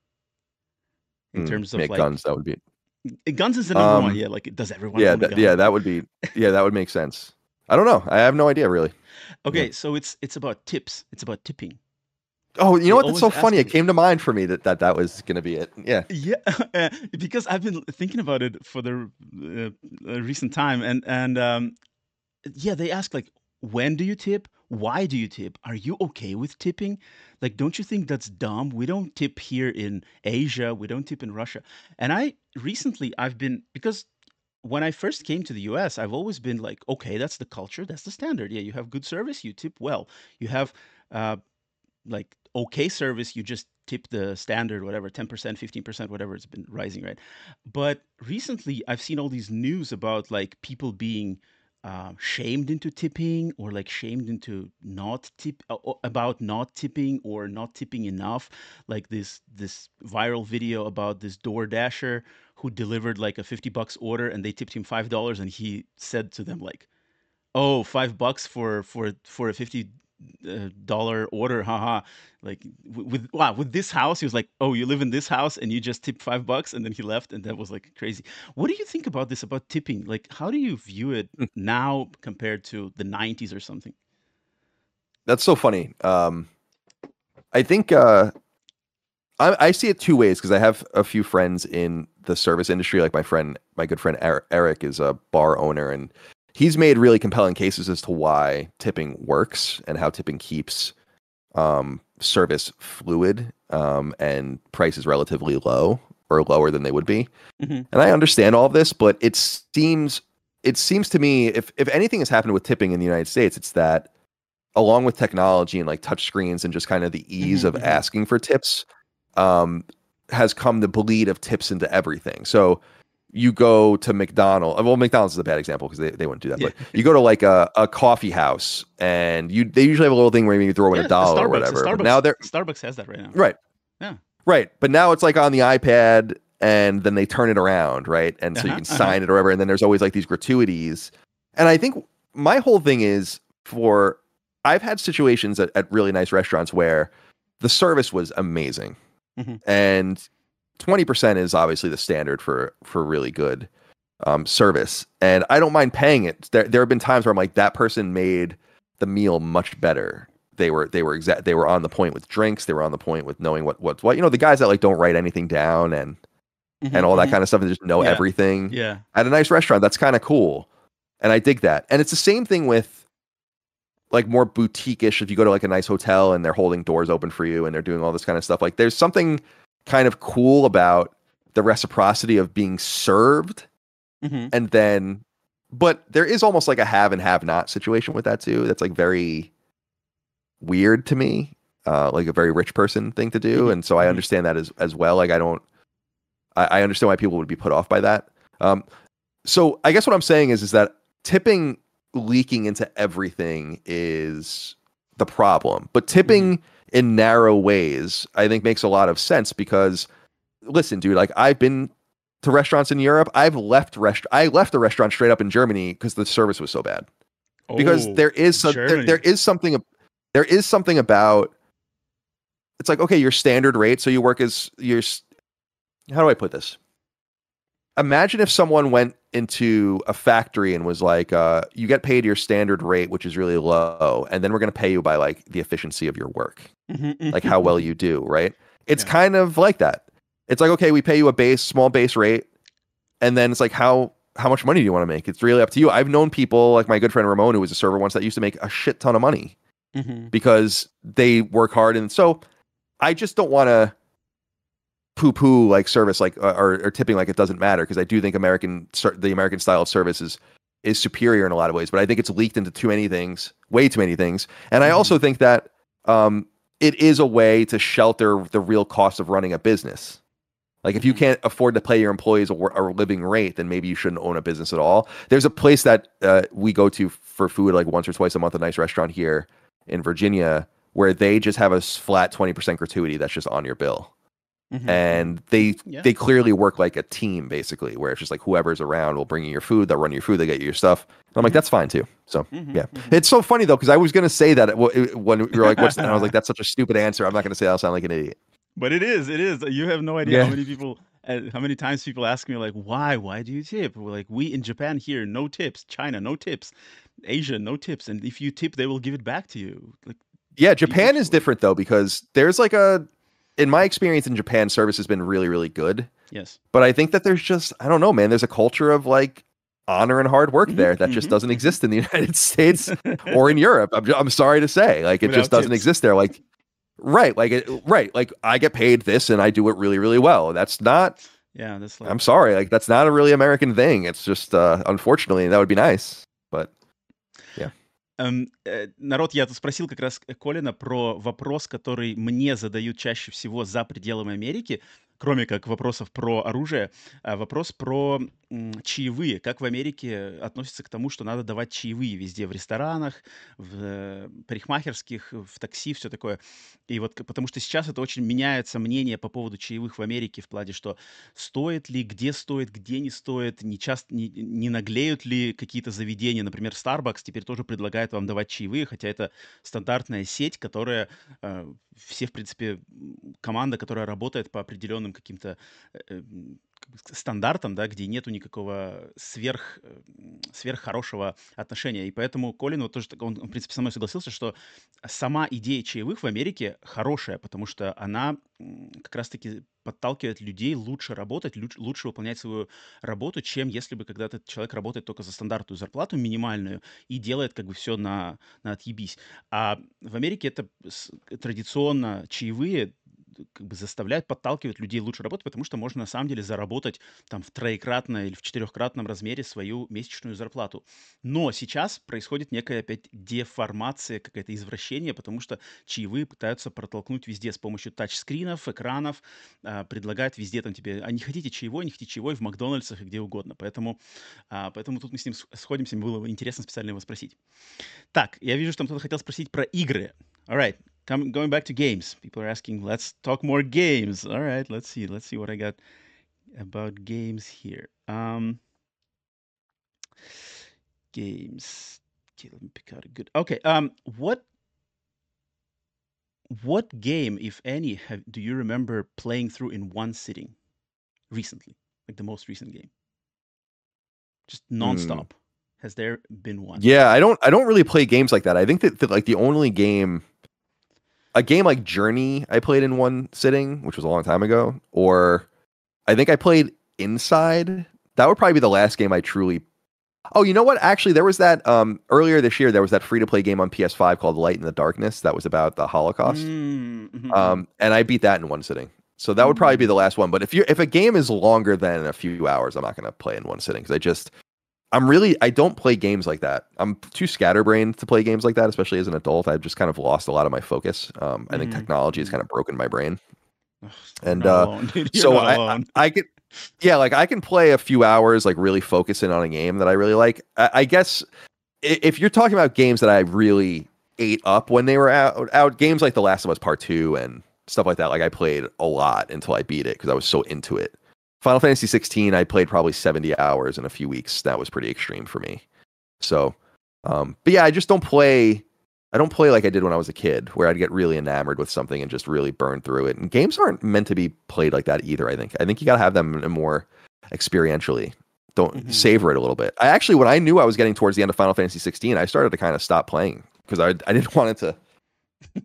In Mm, terms of like guns, that would be guns is the number one. Um, Yeah, like does everyone yeah, that, yeah, that would be yeah, that would make sense. I don't know. I have no idea really. Okay, so it's it's about tips. It's about tipping. Oh, you They know what? That's so funny. It came to mind for me that that, that was going to be it. Yeah. Yeah, [LAUGHS] uh, because I've been thinking about it for the uh, recent time, and and um, yeah, they ask like, when do you tip? Why do you tip? Are you okay with tipping? Like, don't you think that's dumb? We don't tip here in Asia. We don't tip in Russia. And I recently I've been because when I first came to the US, I've always been like, okay, that's the culture, that's the standard. Yeah, you have good service, you tip well. You have uh, like okay service, you just tip the standard, whatever, 10%, 15%, whatever, it's been rising, right? But recently, I've seen all these news about like people being uh, shamed into tipping or like shamed into not tip uh, about not tipping or not tipping enough. Like this this viral video about this door dasher who delivered like a 50 bucks order and they tipped him five dollars and he said to them like oh five bucks for for for a 50 uh, dollar order haha like with wow with this house he was like oh you live in this house and you just tip five bucks and then he left and that was like crazy what do you think about this about tipping like how do you view it Hmm. now compared to the 90s or something That's so funny. Um, I think uh, I, I see it two ways because I have a few friends in the service industry. Like my friend, my good friend Er- Eric is a bar owner, and he's made really compelling cases as to why tipping works and how tipping keeps um, service fluid um, and prices relatively low or lower than they would be. Mhm. And I understand all of this, but it seems it seems to me if if anything has happened with tipping in the United States, it's that along with technology and like touch screens and just kind of the ease Mhm, of mhm. asking for tips, um, has come the bleed of tips into everything. So you go to McDonald's. Well, McDonald's is a bad example because they, they wouldn't do that. Yeah. But you go to like a, a coffee house and you they usually have a little thing where you throw in Yeah, a dollar or Starbucks- whatever. Starbucks, now they're starbucks has that right now right. Yeah. Right. But now it's like on the iPad and then they turn it around, right? And so you Uh-huh, can uh-huh. sign it or whatever. And then there's always like these gratuities. And I think my whole thing is for I've had situations at, at really nice restaurants where the service was amazing. Mhm. And 20% is obviously the standard for for really good um, service. And I don't mind paying it. There there have been times where I'm like, that person made the meal much better. They were they were exact they were on the point with drinks. They were on the point with knowing what what's what. You know, the guys that like don't write anything down and and all that Mhm, kind of stuff and just know Yeah. everything yeah at a nice restaurant. That's kind of cool. And I dig that. And it's the same thing with like more boutique-ish. If you go to like a nice hotel and they're holding doors open for you and they're doing all this kind of stuff, like there's something kind of cool about the reciprocity of being served Mhm. and then but there is almost like a have and have not situation with that too. That's like very weird to me. Uh, like a very rich person thing to do. Mhm, And so I mhm. understand that as as well. Like I don't I, I understand why people would be put off by that. Um so I guess what I'm saying is is that tipping leaking into everything is the problem. But tipping in narrow ways, I think makes a lot of sense because listen, dude, like I've been to restaurants in Europe. I've left rest I left the restaurant straight up in Germany because the service was so bad. Because Oh, there is some, there, there Germany. something there is something about it's like okay, your standard rate, so you work as your how do I put this? Imagine if someone went into a factory and was like, uh, you get paid your standard rate, which is really low, and then we're gonna pay you by like the efficiency of your work Mhm, like how well you do, right? It's Yeah. kind of like that. It's like okay, we pay you a base, small base rate, and then it's like how how much money do you want to make? It's really up to you. I've known people like my good friend Ramon, who was a server once, that used to make a shit ton of money mm-hmm. because they work hard. And so I just don't want to poo poo like service like uh, or, or, tipping like it doesn't matter because I do think American the American style of service is is superior in a lot of ways, but I think it's leaked into too many things, way too many things. And I also mm-hmm. think that um, it is a way to shelter the real cost of running a business. Like if you mm-hmm. can't afford to pay your employees a, a, living rate, then maybe you shouldn't own a business at all. There's a place that uh, we go to for food like once or twice a month, a nice restaurant here in Virginia, where they just have a flat 20% gratuity that's just on your bill. Mm-hmm. And they yeah. they clearly work like a team basically, where it's just like whoever's around will bring you your food, they'll run your food, they get you your stuff. I'm mm-hmm. like, that's fine too. So mm-hmm. yeah, mm-hmm. it's so funny though because I was gonna say that when you're like, what's? and I was like, that's such a stupid answer. I'm not gonna say I'll sound like an idiot. But it is, it is. You have no idea yeah. how many people uh, how many times people ask me like why why do you tip we're like we in japan here no tips china no tips asia no tips and if you tip they will give it back to you like yeah japan is different though because there's like a in my experience in Japan, service has been really, really good. Yes. But I think that there's just, I don't know, man, there's a culture of like honor and hard work mm-hmm, there that just mm-hmm. doesn't exist in the [LAUGHS] United States [LAUGHS] or in Europe. I'm, I'm sorry to say, like, it Without just doesn't tips. exist there. Like, right. Like, it, right. Like, I get paid this and I do it really, really well. That's not, yeah, that's like... I'm sorry. Like, that's not a really American thing. It's just, uh, unfortunately, that would be nice. But. Эм, э, народ, я тут спросил как раз Колина про вопрос, который мне задают чаще всего за пределами Америки кроме как вопросов про оружие, а, вопрос про чаевые. Как в Америке относятся к тому, что надо давать чаевые везде, в ресторанах, в э, парикмахерских, в такси, все такое. И вот потому что сейчас это очень меняется мнение по поводу чаевых в Америке в плане, что стоит ли, где стоит, где не стоит, не часто не, не наглеют ли какие-то заведения, например, Starbucks теперь тоже предлагает вам давать чаевые, хотя это стандартная сеть, которая э, все, в принципе, команда, которая работает по определенным каким-то э, стандартам, да, где нету никакого сверх, э, сверх хорошего отношения. И поэтому Колин вот тоже, он, в принципе, со мной согласился, что сама идея чаевых в Америке хорошая, потому что она как раз-таки подталкивает людей лучше работать, лучше выполнять свою работу, чем если бы когда-то человек работает только за стандартную зарплату минимальную и делает как бы все на, на отъебись. А в Америке это традиционно чаевые как бы заставляют, подталкивают людей лучше работать, потому что можно на самом деле заработать там в троекратном или в четырехкратном размере свою месячную зарплату. Но сейчас происходит некая опять деформация, какое-то извращение, потому что чаевые пытаются протолкнуть везде с помощью тачскринов, экранов, а, предлагают везде там тебе, а не хотите чаевой, не хотите чаевой в Макдональдсах и где угодно. Поэтому, а, поэтому тут мы с ним сходимся, было бы интересно специально его спросить. Так, я вижу, что кто-то хотел спросить про игры. Alright, Come, going back to games. People are asking, let's talk more games. All right, let's see. Let's see what I got about games here. Um, games. Okay, let me pick out a good. Okay. Um, what what game, if any, have do you remember playing through in one sitting recently? Like the most recent game, just nonstop. Mm. Has there been one? Yeah, I don't. I don't really play games like that. I think that, that like the only game a game like Journey I played in one sitting, which was a long time ago, or I think I played Inside. That would probably be the last game I truly. Oh, you know what? Actually, there was that um, earlier this year. There was that free to play game on PS5 called Light in the Darkness that was about the Holocaust, mm-hmm. um, and I beat that in one sitting. So that would probably be the last one. But if you if a game is longer than a few hours, I'm not going to play in one sitting because I just I'm really I don't play games like that. I'm too scatterbrained to play games like that, especially as an adult. I've just kind of lost a lot of my focus. Um, mm-hmm. I think mm-hmm. technology has kind of broken my brain. and uh, [LAUGHS] so I, I, I get yeah, like I can play a few hours, like really focusing on a game that I really like. I, I guess if you're talking about games that I really ate up when they were out, out games like The Last of Us Part Two and stuff like that, like I played a lot until I beat it because I was so into it. Final Fantasy 16, I played probably 70 hours in a few weeks. That was pretty extreme for me. So, um, but yeah, I just don't play. I don't play like I did when I was a kid, where I'd get really enamored with something and just really burn through it. And games aren't meant to be played like that either. I think. I think you gotta have them more experientially. Don't mm-hmm. savor it a little bit. I actually, when I knew I was getting towards the end of Final Fantasy 16, I started to kind of stop playing because I I didn't [LAUGHS] want it to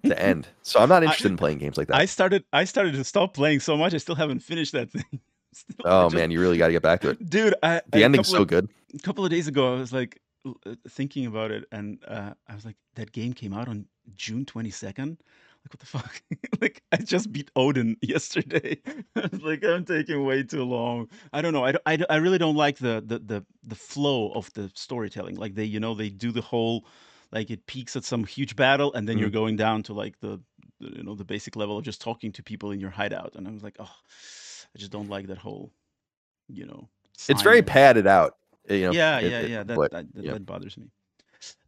to end. So I'm not [LAUGHS] interested I, in playing games like that. I started I started to stop playing so much. I still haven't finished that thing. Still, Oh just, man, you really got to get back to it. dude, I, The a ending's so of good. a couple of days ago, I was like uh, thinking about it, and uh, I was like, that game came out on June 22nd. Like, what the fuck? [LAUGHS] like, I just beat Odin [LAUGHS] yesterday. [LAUGHS] Like, I'm taking way too long. I don't know. I, I, I really don't like the, the the the flow of the storytelling. Like they, you know, they do the whole like it peaks at some huge battle, and then you're Mhm. going down to like the, the you know the basic level of just talking to people in your hideout. And I was like, oh, I just don't like that whole, you know, It's very padded out. You know, Yeah, it, yeah, yeah, that, but that, that, yeah. that bothers me.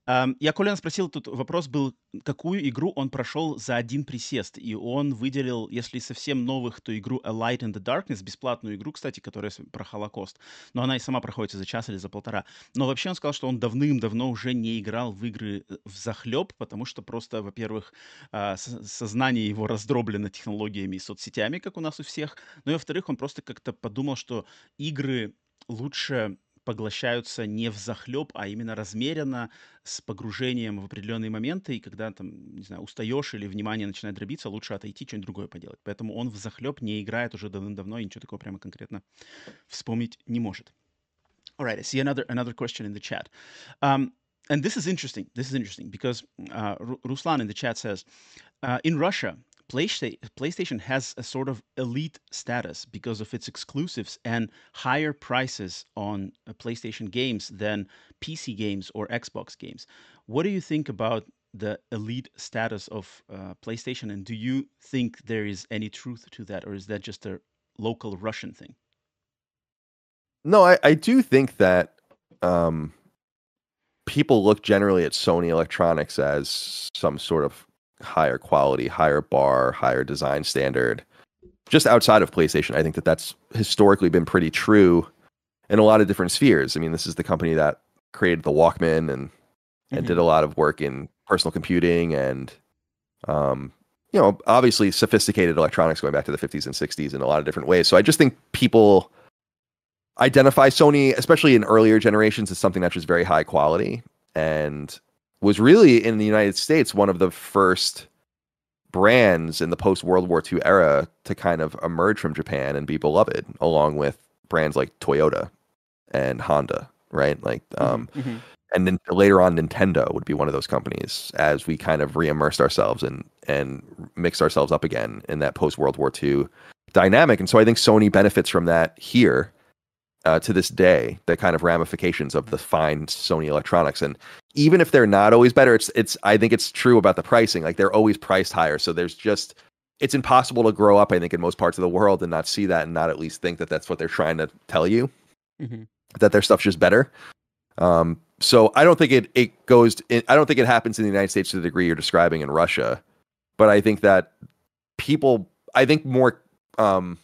Я Коляна спросил, тут вопрос был, какую игру он прошел за один присест, и он выделил, если совсем новых, то игру A Light in the Darkness, бесплатную игру, кстати, которая про Холокост, но она и сама проходится за час или за полтора. Но вообще он сказал, что он давным-давно уже не играл в игры в захлеб, потому что просто, во-первых, а, со- сознание его раздроблено технологиями и соцсетями, как у нас у всех, ну и во-вторых, он просто как-то подумал, что игры лучше поглощаются не в захлеб, а именно размеренно, с погружением в определенные моменты, и когда там, не знаю, устаешь или внимание начинает дробиться, лучше отойти, что-нибудь другое поделать. Поэтому он в захлеб не играет уже давным-давно и ничего такого прямо конкретно вспомнить не может. All right, I see another another question in the chat. Um, and this is interesting. This is interesting because uh, Ru- Ruslan in the chat says, uh, in Russia, PlayStation, PlayStation has a sort of elite status because of its exclusives and higher prices on uh, PlayStation games than PC games or Xbox games. What do you think about the elite status of uh, PlayStation, and do you think there is any truth to that, or is that just a local Russian thing? No, I, I do think that um, people look generally at Sony Electronics as some sort of higher quality, higher bar, higher design standard. Just outside of PlayStation, I think that that's historically been pretty true in a lot of different spheres. I mean, this is the company that created the Walkman and and Mhm. did a lot of work in personal computing and um, you know obviously sophisticated electronics going back to the 50s and 60s in a lot of different ways so i just think people identify sony especially in earlier generations as something that's just very high quality and was really in the united states one of the first brands in the post world war ii era to kind of emerge from japan and be beloved along with brands like toyota and honda right like um, Mhm, mhm. and then later on Nintendo would be one of those companies as we kind of re-immersed ourselves and and mixed ourselves up again in that post World War II dynamic. And so I think Sony benefits from that here uh, to this day. The kind of ramifications of the fine Sony electronics, and even if they're not always better, it's it's I think it's true about the pricing. Like they're always priced higher, so there's just it's impossible to grow up. I think in most parts of the world and not see that and not at least think that that's what they're trying to tell you Mhm. that their stuff's just better. Um, so I don't think it it goes. It, I don't think it happens in the United States to the degree you're describing in Russia, but I think that people, I think more um,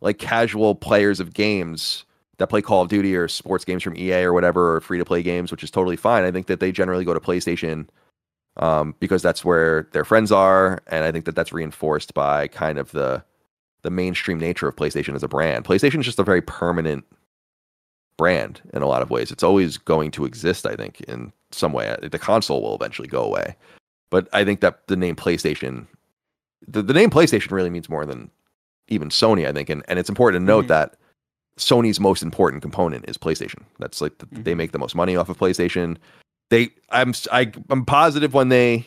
like casual players of games that play Call of Duty or sports games from EA or whatever, or free to play games, which is totally fine. I think that they generally go to PlayStation um, because that's where their friends are, and I think that that's reinforced by kind of the the mainstream nature of PlayStation as a brand. PlayStation is just a very permanent brand in a lot of ways. It's always going to exist, I think, in some way. The console will eventually go away. But I think that the name PlayStation the, the name PlayStation really means more than even Sony, I think. And and it's important to note Mhm. that Sony's most important component is PlayStation. That's like the, they Mhm. make the most money off of PlayStation. They I'm I I'm positive when they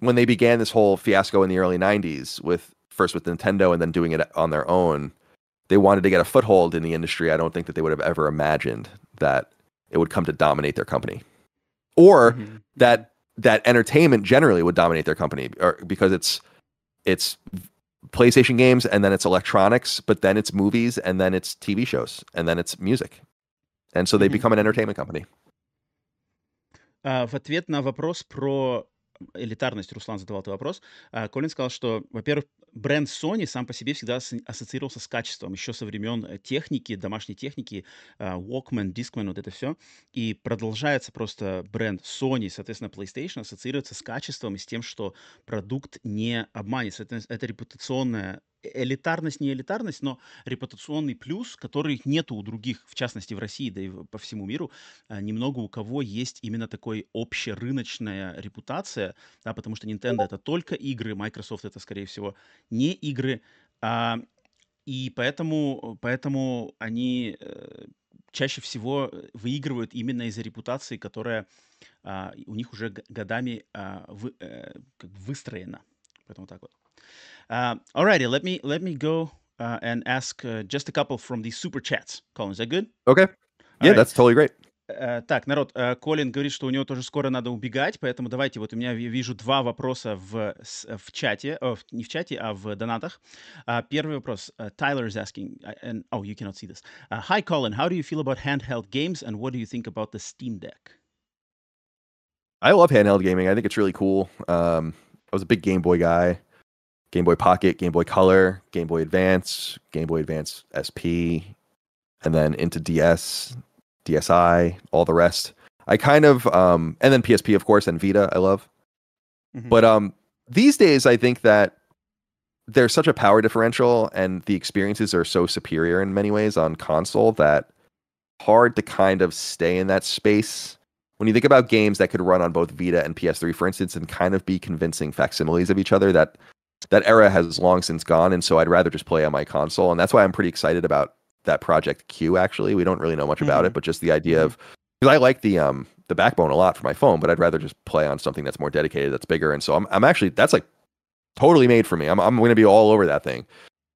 when they began this whole fiasco in the early 90s with first with Nintendo and then doing it on their own, they wanted to get a foothold in the industry. I don't think that they would have ever imagined that it would come to dominate their company. Or Mhm. that that entertainment generally would dominate their company or because it's it's PlayStation games and then it's electronics, but then it's movies and then it's TV shows and then it's music. And so they Mhm. become an entertainment company. А, в ответ на вопрос про элитарность, Руслан задавал этот вопрос, а, Колин сказал, что, во-первых, бренд Sony сам по себе всегда ас- ассоциировался с качеством, еще со времен э, техники, домашней техники, а, Walkman, Discman, вот это все. И продолжается просто бренд Sony, соответственно, PlayStation ассоциируется с качеством и с тем, что продукт не обманет. Соответственно, Это репутационная элитарность, не элитарность, но репутационный плюс, который нету у других, в частности в России, да и по всему миру, а, немного у кого есть именно такой общерыночная репутация, да, потому что Nintendo это только игры, Microsoft это, скорее всего, не игры. А, и поэтому, поэтому они э, чаще всего выигрывают именно из-за репутации, которая а, у них уже годами а, вы, э, как выстроена. Поэтому так вот. Uh, alrighty, let me let me go uh, and ask uh, just a couple from the super chats. Colin, is that good? Okay. Yeah, right. that's totally great. Uh, так, народ, uh, Колин говорит, что у него тоже скоро надо убегать, поэтому давайте, вот у меня вижу два вопроса в, в чате, oh, не в чате, а в донатах. Uh, первый вопрос. Uh, Tyler is asking, and oh, you cannot see this. Uh, Hi, Colin, how do you feel about handheld games, and what do you think about the Steam Deck? I love handheld gaming. I think it's really cool. Um, I was a big Game Boy guy. Game Boy Pocket, Game Boy Color, Game Boy Advance, Game Boy Advance SP, and then into DS, DSi, all the rest. I kind of um and then PSP of course and Vita I love. Mm-hmm. But um these days I think that there's such a power differential and the experiences are so superior in many ways on console that hard to kind of stay in that space. When you think about games that could run on both Vita and PS3 for instance and kind of be convincing facsimiles of each other that that era has long since gone, and so I'd rather just play on my console, and that's why I'm pretty excited about that Project Q. Actually, we don't really know much mm-hmm. about it, mm-hmm. but just the idea mm-hmm. of because I like the um the backbone a lot for my phone, but I'd rather just play on something that's more dedicated, that's bigger, and so I'm I'm actually that's like totally made for me. I'm I'm going to be all over that thing.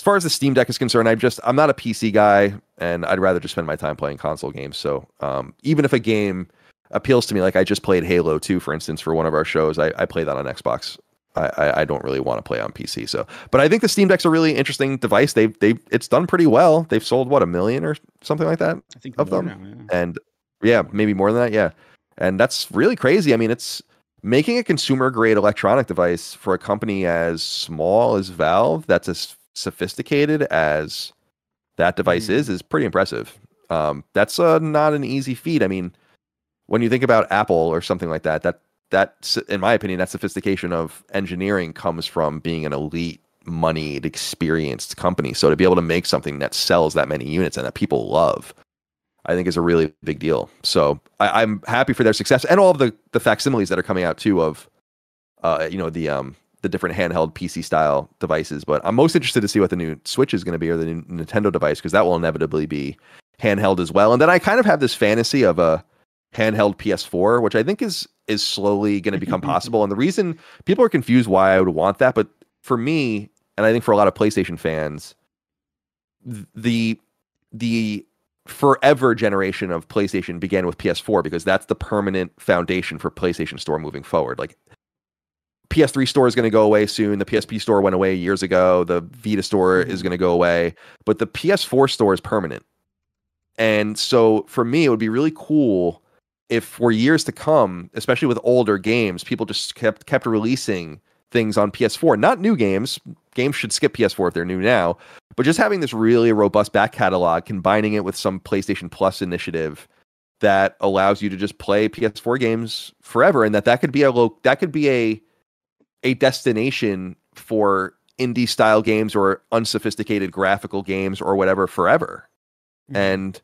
As far as the Steam Deck is concerned, I'm just I'm not a PC guy, and I'd rather just spend my time playing console games. So um, even if a game appeals to me, like I just played Halo 2, for instance, for one of our shows, I, I play that on Xbox I, I don't really want to play on PC. So, but I think the Steam Deck's a really interesting device. They've they it's done pretty well. They've sold what a million or something like that. I think of them, now, yeah. and yeah, maybe more than that. Yeah, and that's really crazy. I mean, it's making a consumer grade electronic device for a company as small as Valve that's as sophisticated as that device mm. is is pretty impressive. Um, that's uh, not an easy feat. I mean, when you think about Apple or something like that, that that in my opinion that sophistication of engineering comes from being an elite moneyed experienced company. So to be able to make something that sells that many units and that people love i think is a really big deal. So I, am happy for their success and all of the the facsimiles that are coming out too of uh you know the um the different handheld pc style devices. But i'm most interested to see what the new switch is going to be or the new nintendo device because that will inevitably be handheld as well. And then i kind of have this fantasy of a handheld ps4 which i think is is slowly going to become [LAUGHS] possible. And the reason people are confused why I would want that, but for me, and I think for a lot of PlayStation fans, the the forever generation of PlayStation began with PS4 because that's the permanent foundation for PlayStation Store moving forward. Like PS3 store is going to go away soon. The PSP store went away years ago. The Vita store is mm-hmm. going to go away, but the PS4 store is permanent. And so for me, it would be really cool if for years to come, especially with older games, people just kept kept releasing things on PS4, not new games. Games should skip PS4 if they're new now, but just having this really robust back catalog, combining it with some PlayStation Plus initiative that allows you to just play PS4 games forever, and that that could be a low, that could be a a destination for indie style games or unsophisticated graphical games or whatever forever. Mm-hmm. And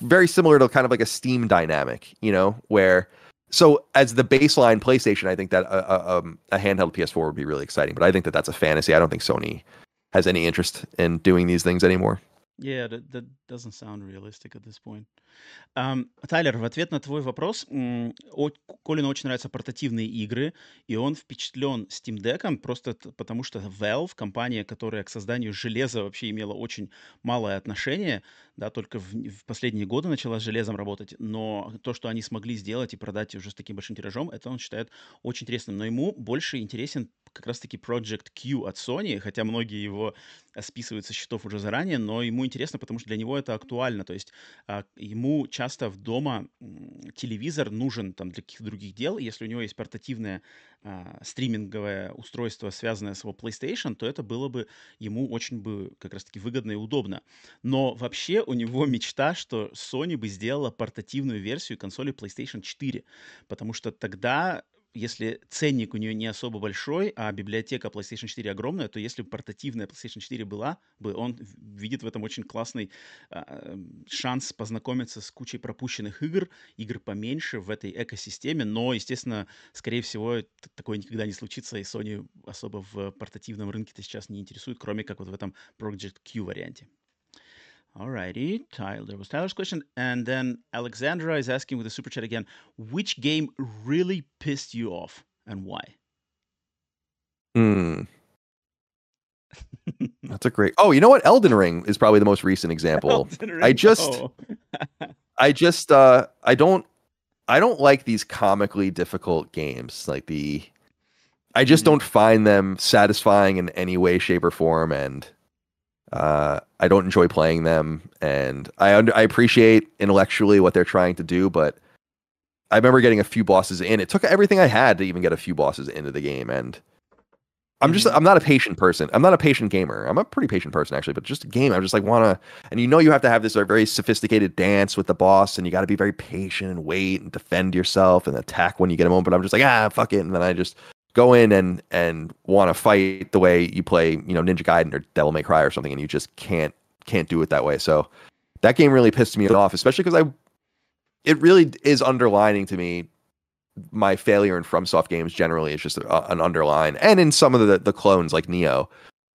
very similar to kind of like a Steam dynamic, you know, where so as the baseline PlayStation, I think that a, a, um, a, handheld PS4 would be really exciting. But I think that that's a fantasy. I don't think Sony has any interest in doing these things anymore. Yeah, that, that doesn't sound realistic at this point. Um, Тайлер, в ответ на твой вопрос, Колину очень нравятся портативные игры, и он впечатлен Steam Deck просто потому, что Valve, компания, которая к созданию железа вообще имела очень малое отношение, да, только в, в последние годы начала с железом работать, но то, что они смогли сделать и продать уже с таким большим тиражом, это он считает очень интересным. Но ему больше интересен как раз-таки Project Q от Sony, хотя многие его э, списывают со счетов уже заранее, но ему интересно, потому что для него это актуально. То есть а, ему часто в дома телевизор нужен там для каких-то других дел. Если у него есть портативное а, стриминговое устройство, связанное с его PlayStation, то это было бы ему очень бы как раз-таки выгодно и удобно. Но вообще у него [LAUGHS] мечта, что Sony бы сделала портативную версию консоли PlayStation 4, потому что тогда если ценник у нее не особо большой, а библиотека PlayStation 4 огромная, то если бы портативная PlayStation 4 была бы, он видит в этом очень классный а, шанс познакомиться с кучей пропущенных игр, игр поменьше в этой экосистеме, но, естественно, скорее всего, такое никогда не случится, и Sony особо в портативном рынке-то сейчас не интересует, кроме как вот в этом Project Q варианте. Alrighty, Tyler was Tyler's question, and then Alexandra is asking with the super chat again. Which game really pissed you off and why? Hmm. [LAUGHS] That's a great. Oh, you know what? Elden Ring is probably the most recent example. I just, oh. [LAUGHS] I just, uh, I don't, I don't like these comically difficult games. Like the, I just mm-hmm. don't find them satisfying in any way, shape, or form, and uh, I don't enjoy playing them, and I under, I appreciate intellectually what they're trying to do, but I remember getting a few bosses in. It took everything I had to even get a few bosses into the game, and I'm just mm-hmm. I'm not a patient person. I'm not a patient gamer. I'm a pretty patient person actually, but just a game. I'm just like want to, and you know you have to have this very sophisticated dance with the boss, and you got to be very patient and wait and defend yourself and attack when you get a moment. But I'm just like ah fuck it, and then I just go in and and want to fight the way you play, you know, Ninja Gaiden or Devil May Cry or something, and you just can't can't do it that way. So that game really pissed me off, especially because I it really is underlining to me my failure in FromSoft games generally is just a, an underline, and in some of the the clones like Nioh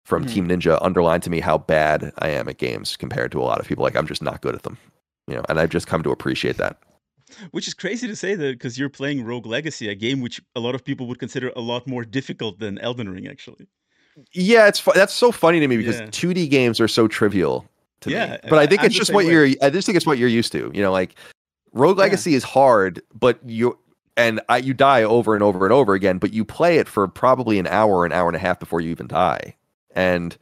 from mm-hmm. Team Ninja underline to me how bad I am at games compared to a lot of people. Like I'm just not good at them, you know, and I've just come to appreciate that. Which is crazy to say that because you're playing Rogue Legacy, a game which a lot of people would consider a lot more difficult than Elden Ring, actually. Yeah, it's fu- that's so funny to me because yeah. 2D games are so trivial to yeah, me. But I think I, it's just what way. you're. I just think it's what you're used to. You know, like Rogue Legacy yeah. is hard, but you and I, you die over and over and over again. But you play it for probably an hour, an hour and a half before you even die, and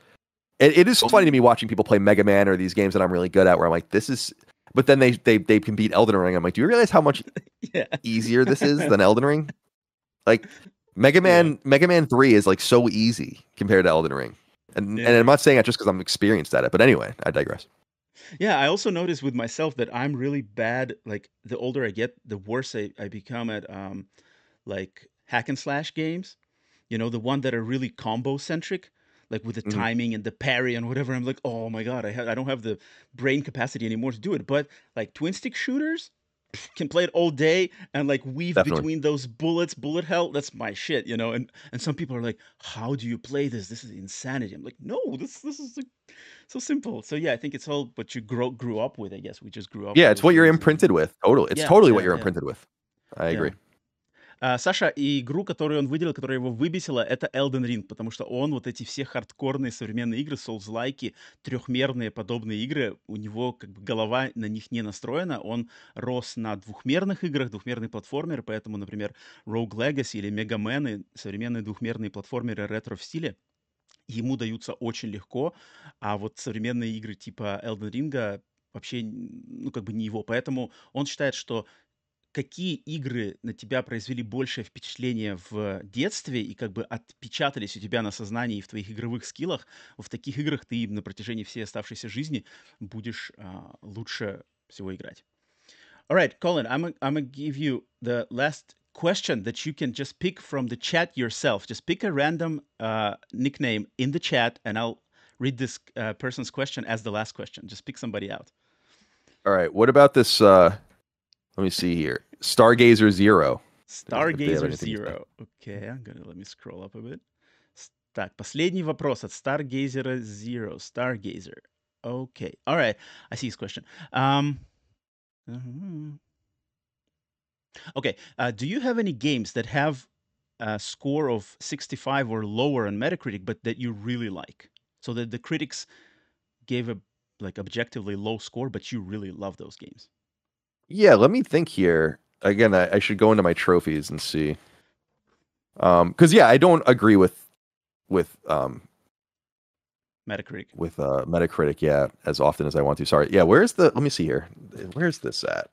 it, it is funny to me watching people play Mega Man or these games that I'm really good at, where I'm like, this is but then they they they can beat Elden Ring. I'm like, do you realize how much [LAUGHS] yeah. easier this is than [LAUGHS] Elden Ring? Like Mega Man yeah. Mega Man Three is like so easy compared to Elden Ring, and yeah. and I'm not saying that just because I'm experienced at it. But anyway, I digress. Yeah, I also noticed with myself that I'm really bad. Like the older I get, the worse I, I become at um, like hack and slash games. You know, the one that are really combo centric like with the mm-hmm. timing and the parry and whatever. I'm like, oh my god, I ha- I don't have the brain capacity anymore to do it. But like twin stick shooters, can play it all day and like weave Definitely. between those bullets, bullet hell. That's my shit, you know. And and some people are like, how do you play this? This is insanity. I'm like, no, this this is like, so simple. So yeah, I think it's all what you grow grew up with. I guess we just grew up. Yeah, it's what you're imprinted with. Totally, it's yeah, totally yeah, what you're yeah. imprinted with. I agree. А, Саша, и игру, которую он выделил, которая его выбесила, это Elden Ring, потому что он вот эти все хардкорные современные игры, Souls-лайки, трехмерные подобные игры, у него как бы голова на них не настроена, он рос на двухмерных играх, двухмерный платформер, поэтому, например, Rogue Legacy или Mega Man, современные двухмерные платформеры ретро в стиле, ему даются очень легко, а вот современные игры типа Elden Ring вообще, ну, как бы не его. Поэтому он считает, что какие игры на тебя произвели большее впечатление в детстве и как бы отпечатались у тебя на сознании и в твоих игровых скиллах, в таких играх ты на протяжении всей оставшейся жизни будешь uh, лучше всего играть. All right, Colin, I'm, I'm going to give you the last question that you can just pick from the chat yourself. Just pick a random uh, nickname in the chat and I'll read this uh, person's question as the last question. Just pick somebody out. All right. What about this? Uh, let me see here. Stargazer Zero. Stargazer Zero. Okay, I'm gonna let me scroll up a bit. Так, последний вопрос от Stargazer Zero. Stargazer. Okay. All right. I see his question. Um, uh-huh. Okay. Uh, do you have any games that have a score of 65 or lower on Metacritic, but that you really like? So that the critics gave a like objectively low score, but you really love those games. Yeah, let me think here. Again, I, I should go into my trophies and see. Um, because yeah, I don't agree with with um Metacritic. With uh Metacritic, yeah, as often as I want to. Sorry. Yeah, where's the let me see here. Where's this at?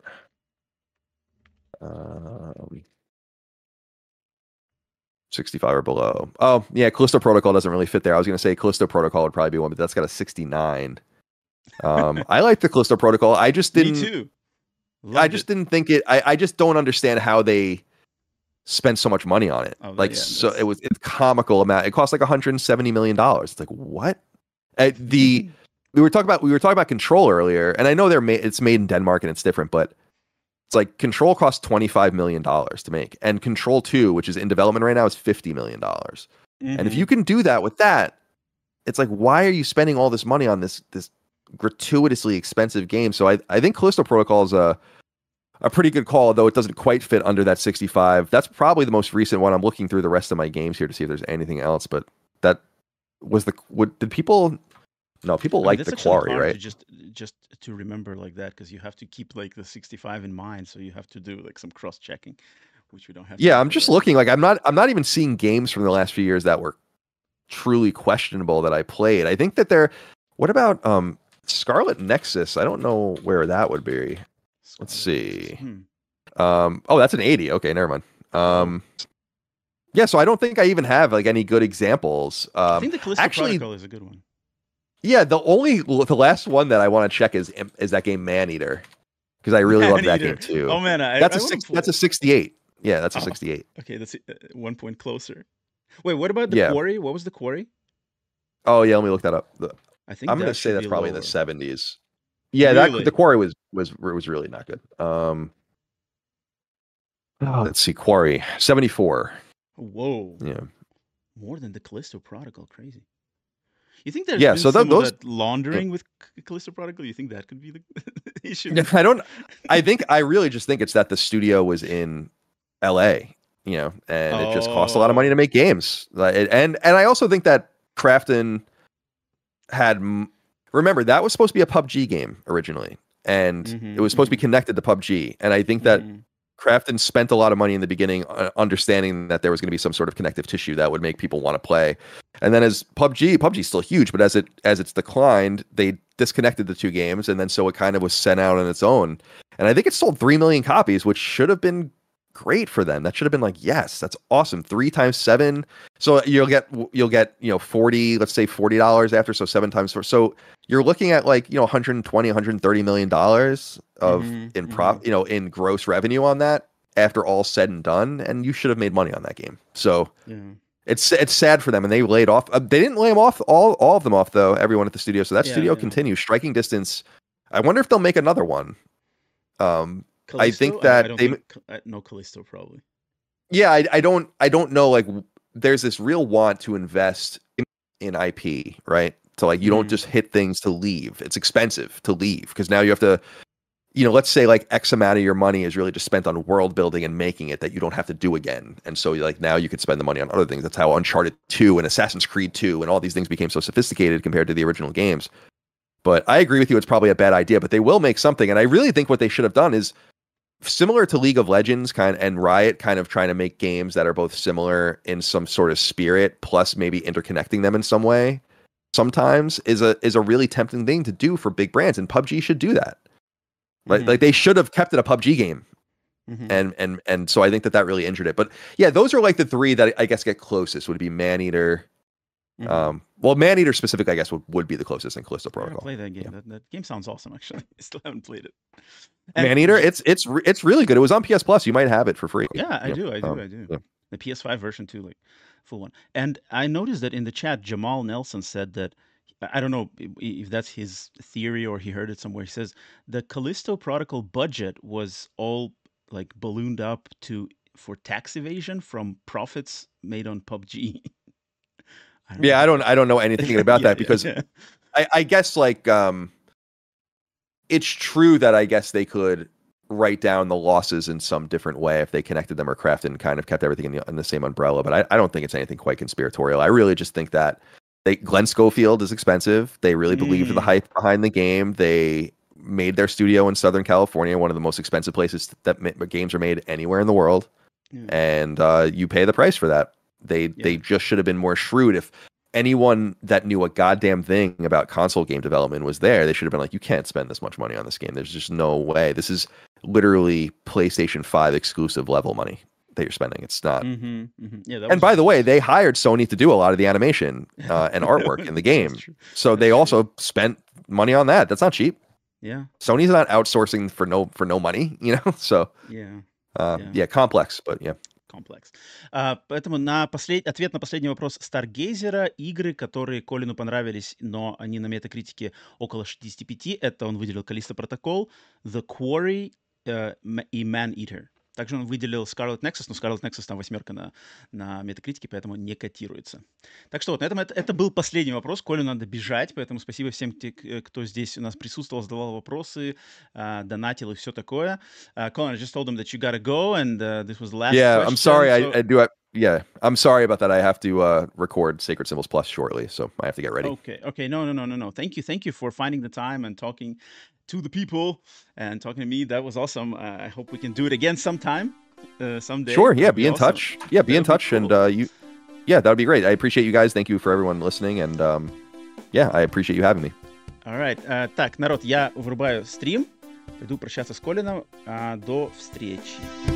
Uh 65 or below. Oh, yeah, Callisto Protocol doesn't really fit there. I was going to say Callisto Protocol would probably be one, but that's got a 69. Um, I like the Callisto Protocol. I just [LAUGHS] didn't. Me too. Loved I just it. didn't think it. I, I just don't understand how they spent so much money on it. Oh, like yeah, so it was it's comical amount. It cost like 170 million dollars. It's like what? Uh, the we were talking about we were talking about control earlier, and I know they're made it's made in Denmark and it's different, but it's like control cost 25 million dollars to make, and control 2, which is in development right now, is 50 million dollars. And if Mhm. you can do that with that, it's like why are you spending all this money on this this gratuitously expensive game? So I I think Callisto Protocol is a a pretty good call, though it doesn't quite fit under that 65. That's probably the most recent one. I'm looking through the rest of my games here to see if there's anything else, but that was the what did people no people I mean, like the quarry right just just to remember like that because you have to keep like the 65 in mind, so you have to do like some cross checking, which we don't have. yeah do i'm just looking like i'm not i'm not even seeing games from the last few years that were truly questionable that i played i think that they're what about um scarlet nexus i don't know where that would be let's see. Hmm. um oh that's an 80 okay never mind um yeah so i don't think i even have like any good examples I um think the Callisto actually- Protocol is a good one. yeah the only the last one that i want to check is is that game Maneater because i really love that game too Oh man, I, that's I a six, that's a 68 yeah that's a Oh. 68 Okay, that's uh, one point closer. Wait, what about the Yeah. quarry? What was the quarry? oh yeah let me look that up The- I think I'm gonna say that's probably in the seventies. Yeah, that the quarry was was was really not good. Um, oh, let's see, quarry seventy four. Whoa, Yeah, more than the Callisto Protocol. Crazy. You think there's Yeah, so some those- that laundering with Callisto Protocol? You think that could be the [LAUGHS] issue? I don't. I think I really just think it's that the studio was in L.A. You know, and it just cost a lot of money Oh. to make games. And and I also think that Krafton had. Remember that was supposed to be a PUBG game originally, and Mhm, it was supposed to be connected to PUBG. And I think that Mhm. Krafton spent a lot of money in the beginning, uh, understanding that there was going to be some sort of connective tissue that would make people want to play. And then as PUBG, PUBG is still huge, but as it as it's declined, they disconnected the two games, and then so it kind of was sent out on its own. And I think it sold three million copies, which should have been great for them. That should have been like, yes, that's awesome. Three times seven, so you'll get you'll get you know forty, let's say forty dollars after, so seven times four. So you're looking at like you know 120, 130 million dollars of Mhm, in prop, you know, in gross revenue on that after all said and done, and you should have made money on that game. So Yeah. it's it's sad for them, and they laid off. Uh, they didn't lay them off all all of them off though. Everyone at the studio, so that Yeah, studio yeah. continues. Striking Distance. I wonder if they'll make another one. Um, I think that don't they- think, uh, no Callisto probably. yeah, I, I don't I don't know. Like, there's this real want to invest in, in IP, right? So like, you don't Mhm. just hit things to leave. It's expensive to leave because now you have to. You know, let's say like X amount of your money is really just spent on world building and making it that you don't have to do again. And so like now you could spend the money on other things. That's how Uncharted 2 and Assassin's Creed 2 and all these things became so sophisticated compared to the original games. But I agree with you, it's probably a bad idea, but they will make something. And I really think what they should have done is similar to League of Legends kind and Riot kind of trying to make games that are both similar in some sort of spirit, plus maybe interconnecting them in some way. Sometimes is a is a really tempting thing to do for big brands, and PUBG should do that. Like Mhm. like they should have kept it a PUBG game, Mhm. and and and so I think that that really injured it. But yeah, those are like the three that I guess get closest. Would be Maneater. Mhm. Um, well, Maneater specifically, I guess would, would be the closest, and Callisto Protocol. play that game. Yeah. That, that game sounds awesome. Actually, [LAUGHS] I still haven't played it. And- Maneater, it's it's it's really good. It was on PS Plus. You might have it for free. Yeah, I Yeah, do. I do. um, I do. yeah. The PS5 version too, like full one. And I noticed that in the chat, Jamal Nelson said that I I don't know if that's his theory or he heard it somewhere. He says the Callisto Protocol budget was all like ballooned up to for tax evasion from profits made on PUBG. [LAUGHS] I Yeah, I don't I don't know anything about [LAUGHS] Yeah, that because yeah. I, I guess like um it's true that I guess they could write down the losses in some different way if they connected them or Krafton and kind of kept everything in the, in the same umbrella. But I, I don't think it's anything quite conspiratorial. I really just think that they Glenn Schofield is expensive. They really believed the Mm. hype behind the game. They made their studio in Southern California, one of the most expensive places that games are made anywhere in the world Yeah. and uh, you pay the price for that. They they just should have been more shrewd. If anyone that knew a goddamn thing about console game development was there, they should have been like, "You can't spend this much money on this game. There's just no way. This is literally PlayStation Five exclusive level money that you're spending. It's not." Mhm, mhm. Yeah, that And was- by the way, they hired Sony to do a lot of the animation [LAUGHS] uh, and artwork in the game, so they true. also spent money on that. That's not cheap. Yeah, Sony's not outsourcing for no for no money, [LAUGHS] you know. So yeah. um, Yeah. yeah, complex, but yeah. Complex. Uh, поэтому на послед... ответ на последний вопрос Старгейзера, игры, которые Колину понравились, но они на метакритике около 65, это он выделил Callisto Protocol, The Quarry uh, и Man Eater. Также он выделил Scarlet Nexus, но Scarlet Nexus там восьмерка на, на метакритике, поэтому не котируется. Так что вот, на этом это, это был последний вопрос. Колю надо бежать, поэтому спасибо всем, э, кто здесь у нас присутствовал, задавал вопросы, uh, донатил и все такое. Uh, Colin, I just told him that you gotta go, and uh, this was the last Yeah, question, I'm sorry. so... I, I do. I, yeah, I'm sorry about that. I have to uh, record Sacred Symbols Plus shortly, so I have to get ready. Okay, okay. No, no, no, no, no. Thank you. Thank you for finding the time and talking to the people and talking to me. That was awesome. Uh, I hope we can do it again sometime. uh, someday. Sure. Yeah. That'd Be in awesome. touch. Yeah. Be That in would be touch, and cool. uh, you. Yeah, that would be great. I appreciate you guys. Thank you for everyone listening, and um, yeah, I appreciate you having me. Alright. Uh, так, народ, я вырубаю стрим. Пойду прощаться с Колином. А, до встречи.